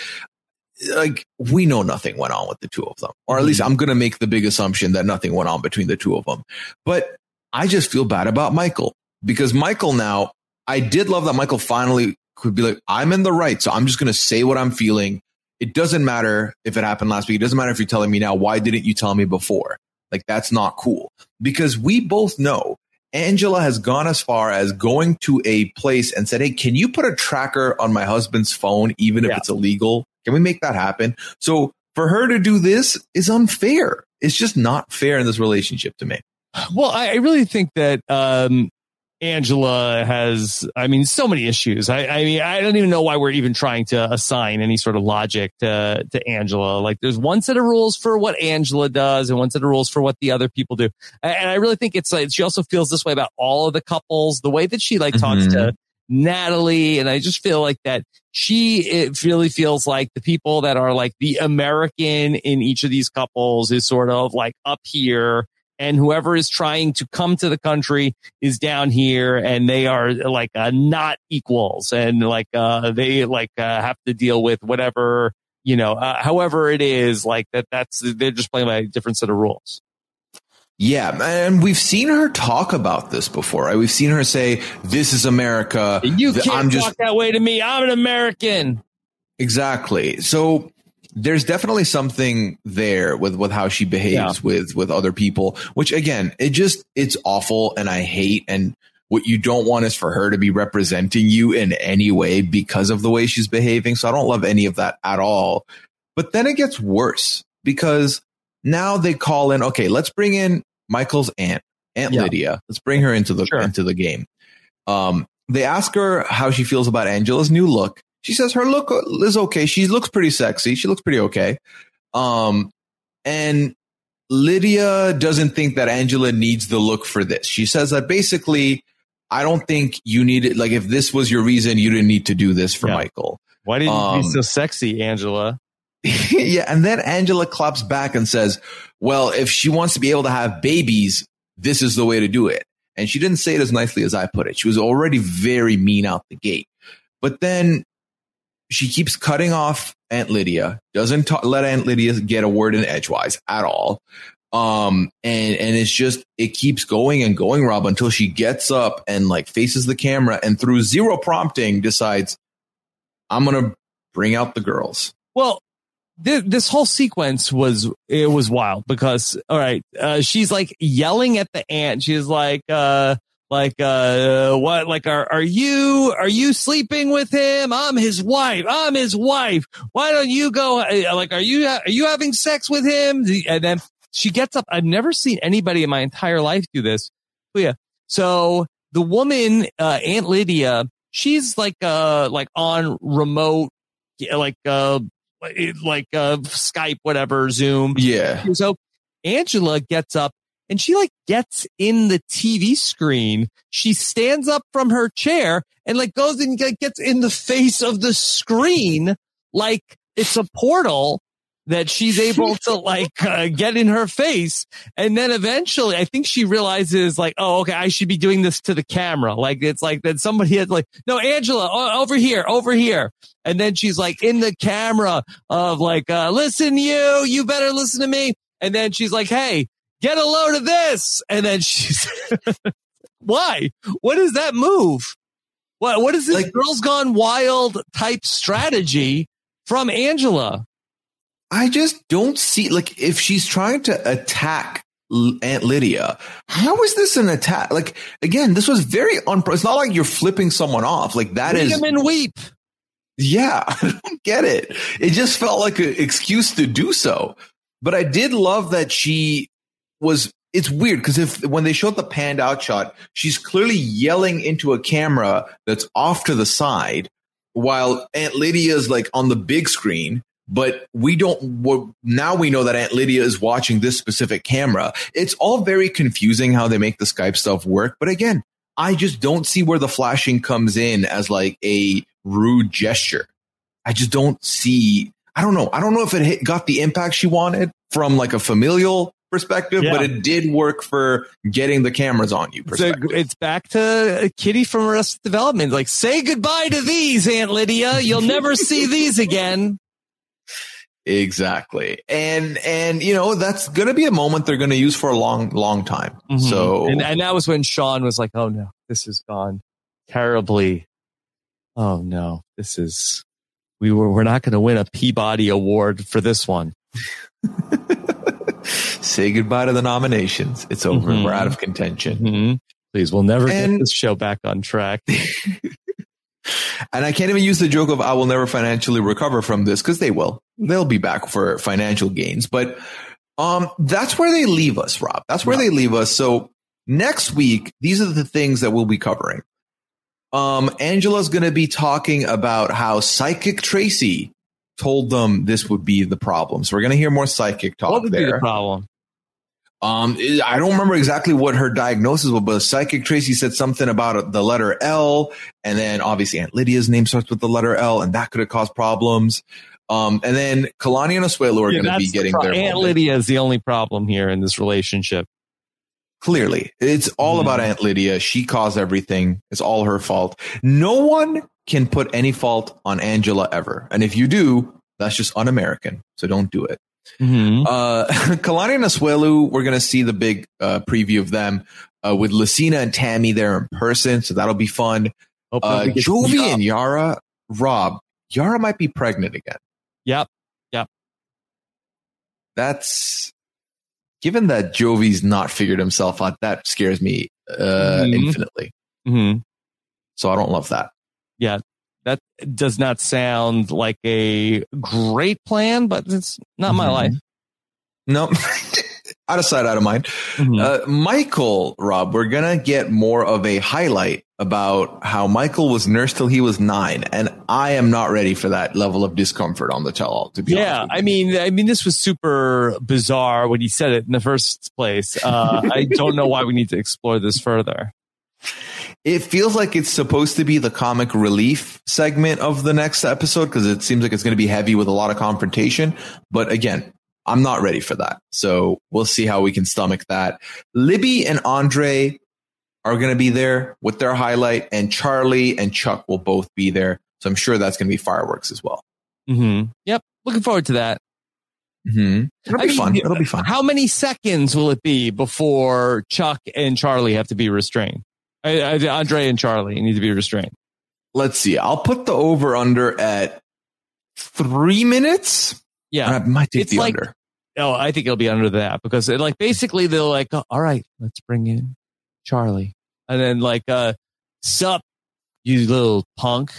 Speaker 1: Like we know nothing went on with the two of them, or at least mm-hmm. I'm going to make the big assumption that nothing went on between the two of them. But I just feel bad about Michael because Michael now, I did love that Michael finally could be like, I'm in the right. So I'm just going to say what I'm feeling. It doesn't matter if it happened last week. It doesn't matter if you're telling me now. Why didn't you tell me before? Like that's not cool because we both know Angela has gone as far as going to a place and said, Hey, can you put a tracker on my husband's phone, even if
Speaker 2: Yeah.
Speaker 1: it's illegal? Can we make that happen? So for her to do this is unfair. It's just not fair in this relationship to me.
Speaker 2: Well, I, I really think that um, Angela has, I mean, so many issues. I, I mean, I don't even know why we're even trying to assign any sort of logic to, to Angela. Like there's one set of rules for what Angela does and one set of rules for what the other people do. And I really think it's like, she also feels this way about all of the couples, the way that she like talks
Speaker 1: Mhm.
Speaker 2: to Natalie. And I just feel like that she, it really feels like the people that are like the American in each of these couples is sort of like up here and whoever is trying to come to the country is down here and they are like uh, not equals and like uh they like uh, have to deal with whatever you know uh, however it is like that that's they're just playing by a different set of rules
Speaker 1: Yeah, and we've seen her talk about this before. Right? We've seen her say, "This is America."
Speaker 2: you can't
Speaker 1: I'm just
Speaker 2: talk that way to me i'm an american
Speaker 1: exactly. So there's definitely something there with with how she behaves
Speaker 2: Yeah.
Speaker 1: with with other people, which again, it just it's awful, and I hate. And what you don't want is for her to be representing you in any way because of the way she's behaving. So I don't love any of that at all. But then it gets worse because now they call in. Okay, let's bring in Michael's aunt, Aunt
Speaker 2: Yeah.
Speaker 1: Lydia. Let's bring her into the
Speaker 2: Sure.
Speaker 1: into the game. Um, they ask her how she feels about Angela's new look. She says her look is okay. She looks pretty sexy. She looks pretty okay. Um, and Lydia doesn't think that Angela needs the look for this. She says that basically, I don't think you need it. Like, if this was your reason, you didn't need to do this for
Speaker 2: Yeah.
Speaker 1: Michael.
Speaker 2: why didn't you
Speaker 1: Um,
Speaker 2: be so sexy angela (laughs)
Speaker 1: yeah. And then Angela claps back and says, well, if she wants to be able to have babies, this is the way to do it. And she didn't say it as nicely as I put it. She was already very mean out the gate. But then she keeps cutting off Aunt Lydia, doesn't ta- let Aunt Lydia get a word in edgewise at all. Um, and, and it's just, it keeps going and going, Rob, until she gets up and like faces the camera and through zero prompting decides, I'm going to bring out the girls.
Speaker 2: Well, th- this whole sequence was it was wild because all right, uh, she's like yelling at the aunt. She's like, uh, like, uh, what? Like, are are you are you sleeping with him? I'm his wife. I'm his wife. Why don't you go? uh, Like, are you are you having sex with him? And then she gets up. I've never seen anybody in my entire life do this. But yeah. So the woman, uh, Aunt Lydia, she's like, uh, like on remote, like, uh, like, uh, Skype, whatever, Zoom.
Speaker 1: Yeah.
Speaker 2: So Angela gets up and she like gets in the TV screen. She stands up from her chair and like goes and like, gets in the face of the screen like it's a portal that she's able to (laughs) like uh, get in her face. And then eventually I think she realizes like, oh, okay, I should be doing this to the camera. Like it's like that somebody had like, no, Angela, o- over here, over here. And then she's like in the camera of like, uh, listen, you, you better listen to me. And then she's like, hey, get a load of this. And then she's, (laughs) why? What is that move? What, what is this
Speaker 1: Like-
Speaker 2: girls gone wild type strategy from Angela?
Speaker 1: I just don't see like if she's trying to attack Aunt Lydia, how is this an attack? Like again, this was very unpro. It's not like you're flipping someone off. Like that is
Speaker 2: and weep.
Speaker 1: Yeah, (laughs) I don't get it. It just felt like an excuse to do so. But I did love that she was. It's weird because if when they showed the panned out shot, she's clearly yelling into a camera that's off to the side, while Aunt Lydia's like on the big screen. But we don't. Now we know that Aunt Lydia is watching this specific camera. It's all very confusing how they make the Skype stuff work. But again, I just don't see where the flashing comes in as like a rude gesture. I just don't see. I don't know. I don't know if it hit, got the impact she wanted from like a familial perspective,
Speaker 2: Yeah.
Speaker 1: but it did work for getting the cameras on you.
Speaker 2: So it's back to Kitty from Arrested Development. Like, say goodbye to these, Aunt Lydia. You'll never see these again.
Speaker 1: Exactly. And, and, you know, that's going to be a moment they're going to use for a long, long time. So,
Speaker 2: Mm-hmm. and, and that was when Shaun was like, "Oh no, this has gone terribly. Oh no, this is we were we're not going to win a Peabody Award for this one." (laughs)
Speaker 1: say goodbye to the nominations. It's over.
Speaker 2: Mhm.
Speaker 1: We're out of contention.
Speaker 2: Mhm. Please, we'll never
Speaker 1: And-
Speaker 2: get this show back on track. (laughs)
Speaker 1: And I can't even use the joke of I will never financially recover from this because they will. They'll be back for financial gains. But um, that's where they leave us, Rob. That's where they leave us. So next week, these are the things that we'll be covering. Um, Angela's going to be talking about how Psychic Tracy told them this would be the problem. So we're going to hear more psychic talk
Speaker 2: what would
Speaker 1: there.
Speaker 2: be the problem?
Speaker 1: Um, I don't remember exactly what her diagnosis was, but Psychic Tracy said something about the letter L, and then obviously Aunt Lydia's name starts with the letter L, and that could have caused problems. Um, and then Kalani and Asuelu are
Speaker 2: Yeah,
Speaker 1: going to be
Speaker 2: that's the
Speaker 1: getting
Speaker 2: pro-
Speaker 1: their
Speaker 2: Aunt
Speaker 1: moment.
Speaker 2: Lydia is the only problem here in this relationship.
Speaker 1: Clearly, it's all about
Speaker 2: Mm-hmm.
Speaker 1: Aunt Lydia. She caused everything. It's all her fault. No one can put any fault on Angela ever, and if you do, that's just un-American. So don't do it.
Speaker 2: Mm-hmm.
Speaker 1: Uh, (laughs) Kalani and Asuelu, we're going to see the big uh, preview of them uh, with Lucina and Tammy there in person. So that'll be fun. Uh, Jovi and Yara, Rob, Yara might be pregnant again.
Speaker 2: Yep. Yep.
Speaker 1: That's given that Jovi's not figured himself out. That scares me uh,
Speaker 2: Mhm.
Speaker 1: infinitely.
Speaker 2: Mm-hmm.
Speaker 1: So I don't love that.
Speaker 2: Yeah. That does not sound like a great plan, but it's not my
Speaker 1: Mhm.
Speaker 2: life.
Speaker 1: No, (laughs) out of sight, out of mind.
Speaker 2: Mhm.
Speaker 1: Uh, Michael, Rob, we're gonna get more of a highlight about how Michael was nursed till he was nine, and I am not ready for that level of discomfort on the tell-all. To be
Speaker 2: yeah,
Speaker 1: honest,
Speaker 2: I mean, I mean, this was super bizarre when he said it in the first place. Uh, (laughs) I don't know why we need to explore this further.
Speaker 1: It feels like it's supposed to be the comic relief segment of the next episode because it seems like it's going to be heavy with a lot of confrontation. But again, I'm not ready for that, so we'll see how we can stomach that. Libby and Andrei are going to be there with their highlight, and Charlie and Chuck will both be there. So I'm sure that's going to be fireworks as well.
Speaker 2: Mm-hmm. Yep, looking forward to that.
Speaker 1: Mm-hmm. It'll be
Speaker 2: I mean,
Speaker 1: fun. It'll be fun.
Speaker 2: How many seconds will it be before Chuck and Charlie have to be restrained? I, I, Andrei and Charlie need to be restrained.
Speaker 1: Let's see. I'll put the over under at three minutes.
Speaker 2: Yeah,
Speaker 1: I might take
Speaker 2: It's
Speaker 1: the
Speaker 2: like-
Speaker 1: under.
Speaker 2: Oh, I think it'll be under that because it, like basically they're like, "Oh, all right, let's bring in Charlie, and then like, uh, sup, you little punk.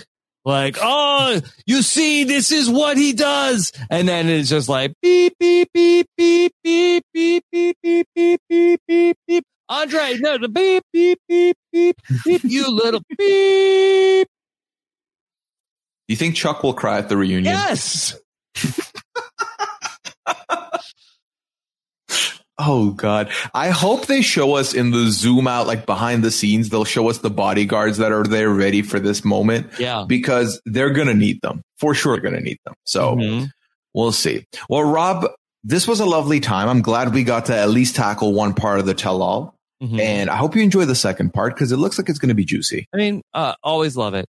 Speaker 2: Like, oh, you see, this is what he does. And then it's just like beep, beep, beep, beep, beep, beep, beep, beep, beep, beep, beep, beep. Andrei, no, the beep, beep, beep, beep, beep, you little beep.
Speaker 1: Do you think Chuck will cry at the reunion?
Speaker 2: Yes. (laughs)
Speaker 1: Oh God. I hope they show us in the zoom out, like behind the scenes, they'll show us the bodyguards that are there ready for this moment
Speaker 2: Yeah.
Speaker 1: because they're going to need them for sure. Going to need them. So
Speaker 2: Mhm.
Speaker 1: we'll see. Well, Rob, this was a lovely time. I'm glad we got to at least tackle one part of the tell all.
Speaker 2: Mhm.
Speaker 1: And I hope you enjoy the second part because it looks like it's going to be juicy.
Speaker 2: I mean, uh, always love it.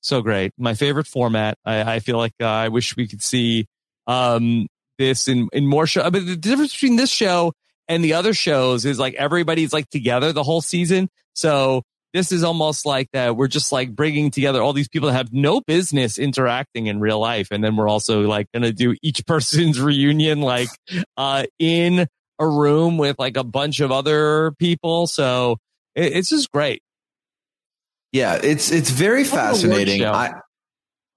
Speaker 2: So great. My favorite format. I, I feel like uh, I wish we could see um, this in, in more show. But the difference between this show and the other shows is like everybody's like together the whole season. So this is almost like that we're just like bringing together all these people that have no business interacting in real life. And then we're also like going to do each (laughs) person's reunion, like, uh, in a room with like a bunch of other people. So it, it's just great.
Speaker 1: Yeah, it's it's very fascinating. I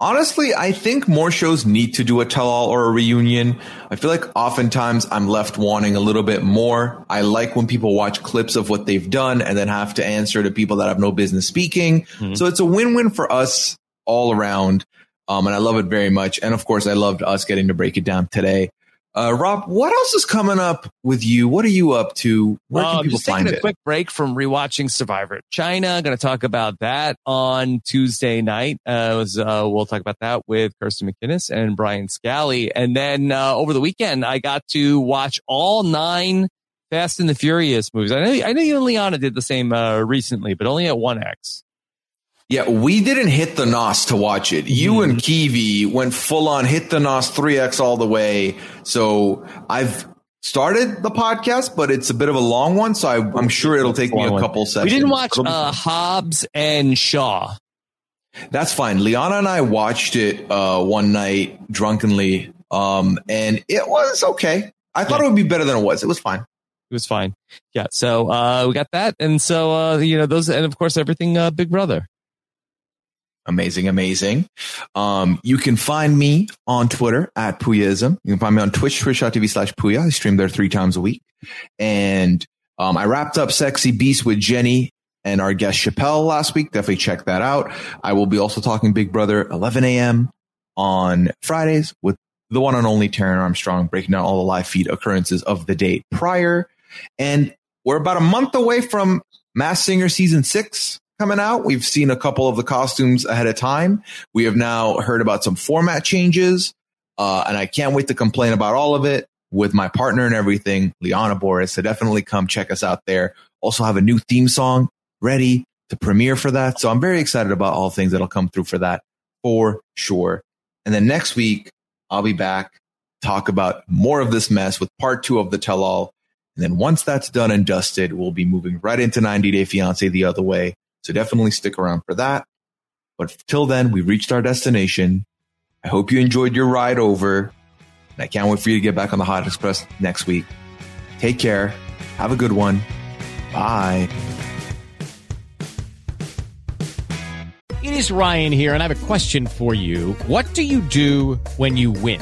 Speaker 1: honestly, I think more shows need to do a tell-all or a reunion. I feel like oftentimes I'm left wanting a little bit more. I like when people watch clips of what they've done and then have to answer to people that have no business speaking. Mm-hmm. So it's a win-win for us all around. Um, and I love it very much. And of course, I loved us getting to break it down today. Uh, Rob, what else is coming up with you? What are you up to? Where can
Speaker 2: um,
Speaker 1: people
Speaker 2: just
Speaker 1: find
Speaker 2: taking
Speaker 1: it?
Speaker 2: a quick break from rewatching Survivor China. Going to talk about that on Tuesday night. Uh, was, uh, we'll talk about that with Kirsten McInnes and Brian Scally. And then uh, over the weekend, I got to watch all nine Fast and the Furious movies. I know, I know you and Liana did the same uh, recently, but only at 1X.
Speaker 1: Yeah, we didn't hit the NOS to watch it. You
Speaker 2: Mm-hmm.
Speaker 1: and Kiwi went full on, hit the NOS 3X all the way. So I've started the podcast, but it's a bit of a long one. So I, I'm sure it'll take me a couple seconds.
Speaker 2: We didn't watch uh, Hobbs and Shaw.
Speaker 1: That's fine. Liana and I watched it uh, one night drunkenly, um, and it was okay. I thought it would be better than it was. It was fine.
Speaker 2: It was fine. Yeah. So uh, we got that, and so uh, you know those, and of course everything uh, Big Brother.
Speaker 1: Amazing, amazing. Um, you can find me on Twitter at Puyaism. You can find me on Twitch, twitch.tv slash Puya. I stream there three times a week. And um, I wrapped up Sexy Beast with Jenny and our guest Chappelle last week. Definitely check that out. I will be also talking Big Brother 11 a.m. on Fridays with the one and only Taryn Armstrong, breaking down all the live feed occurrences of the day prior. And we're about a month away from Masked Singer season six coming out. We've seen a couple of the costumes ahead of time. We have now heard about some format changes. Uh, and I can't wait to complain about all of it with my partner and everything, Liana Boris. So definitely come check us out there. Also have a new theme song ready to premiere for that. So I'm very excited about all things that'll come through for that for sure. And then next week, I'll be back, talk about more of this mess with part two of the tell all. And then once that's done and dusted, we'll be moving right into 90 Day Fiance the other way. So definitely stick around for that. But till then, we've reached our destination. I hope you enjoyed your ride over. And I can't wait for you to get back on the Hot Express next week. Take care. Have a good one. Bye.
Speaker 5: It is Ryan here, and I have a question for you. What do you do when you win?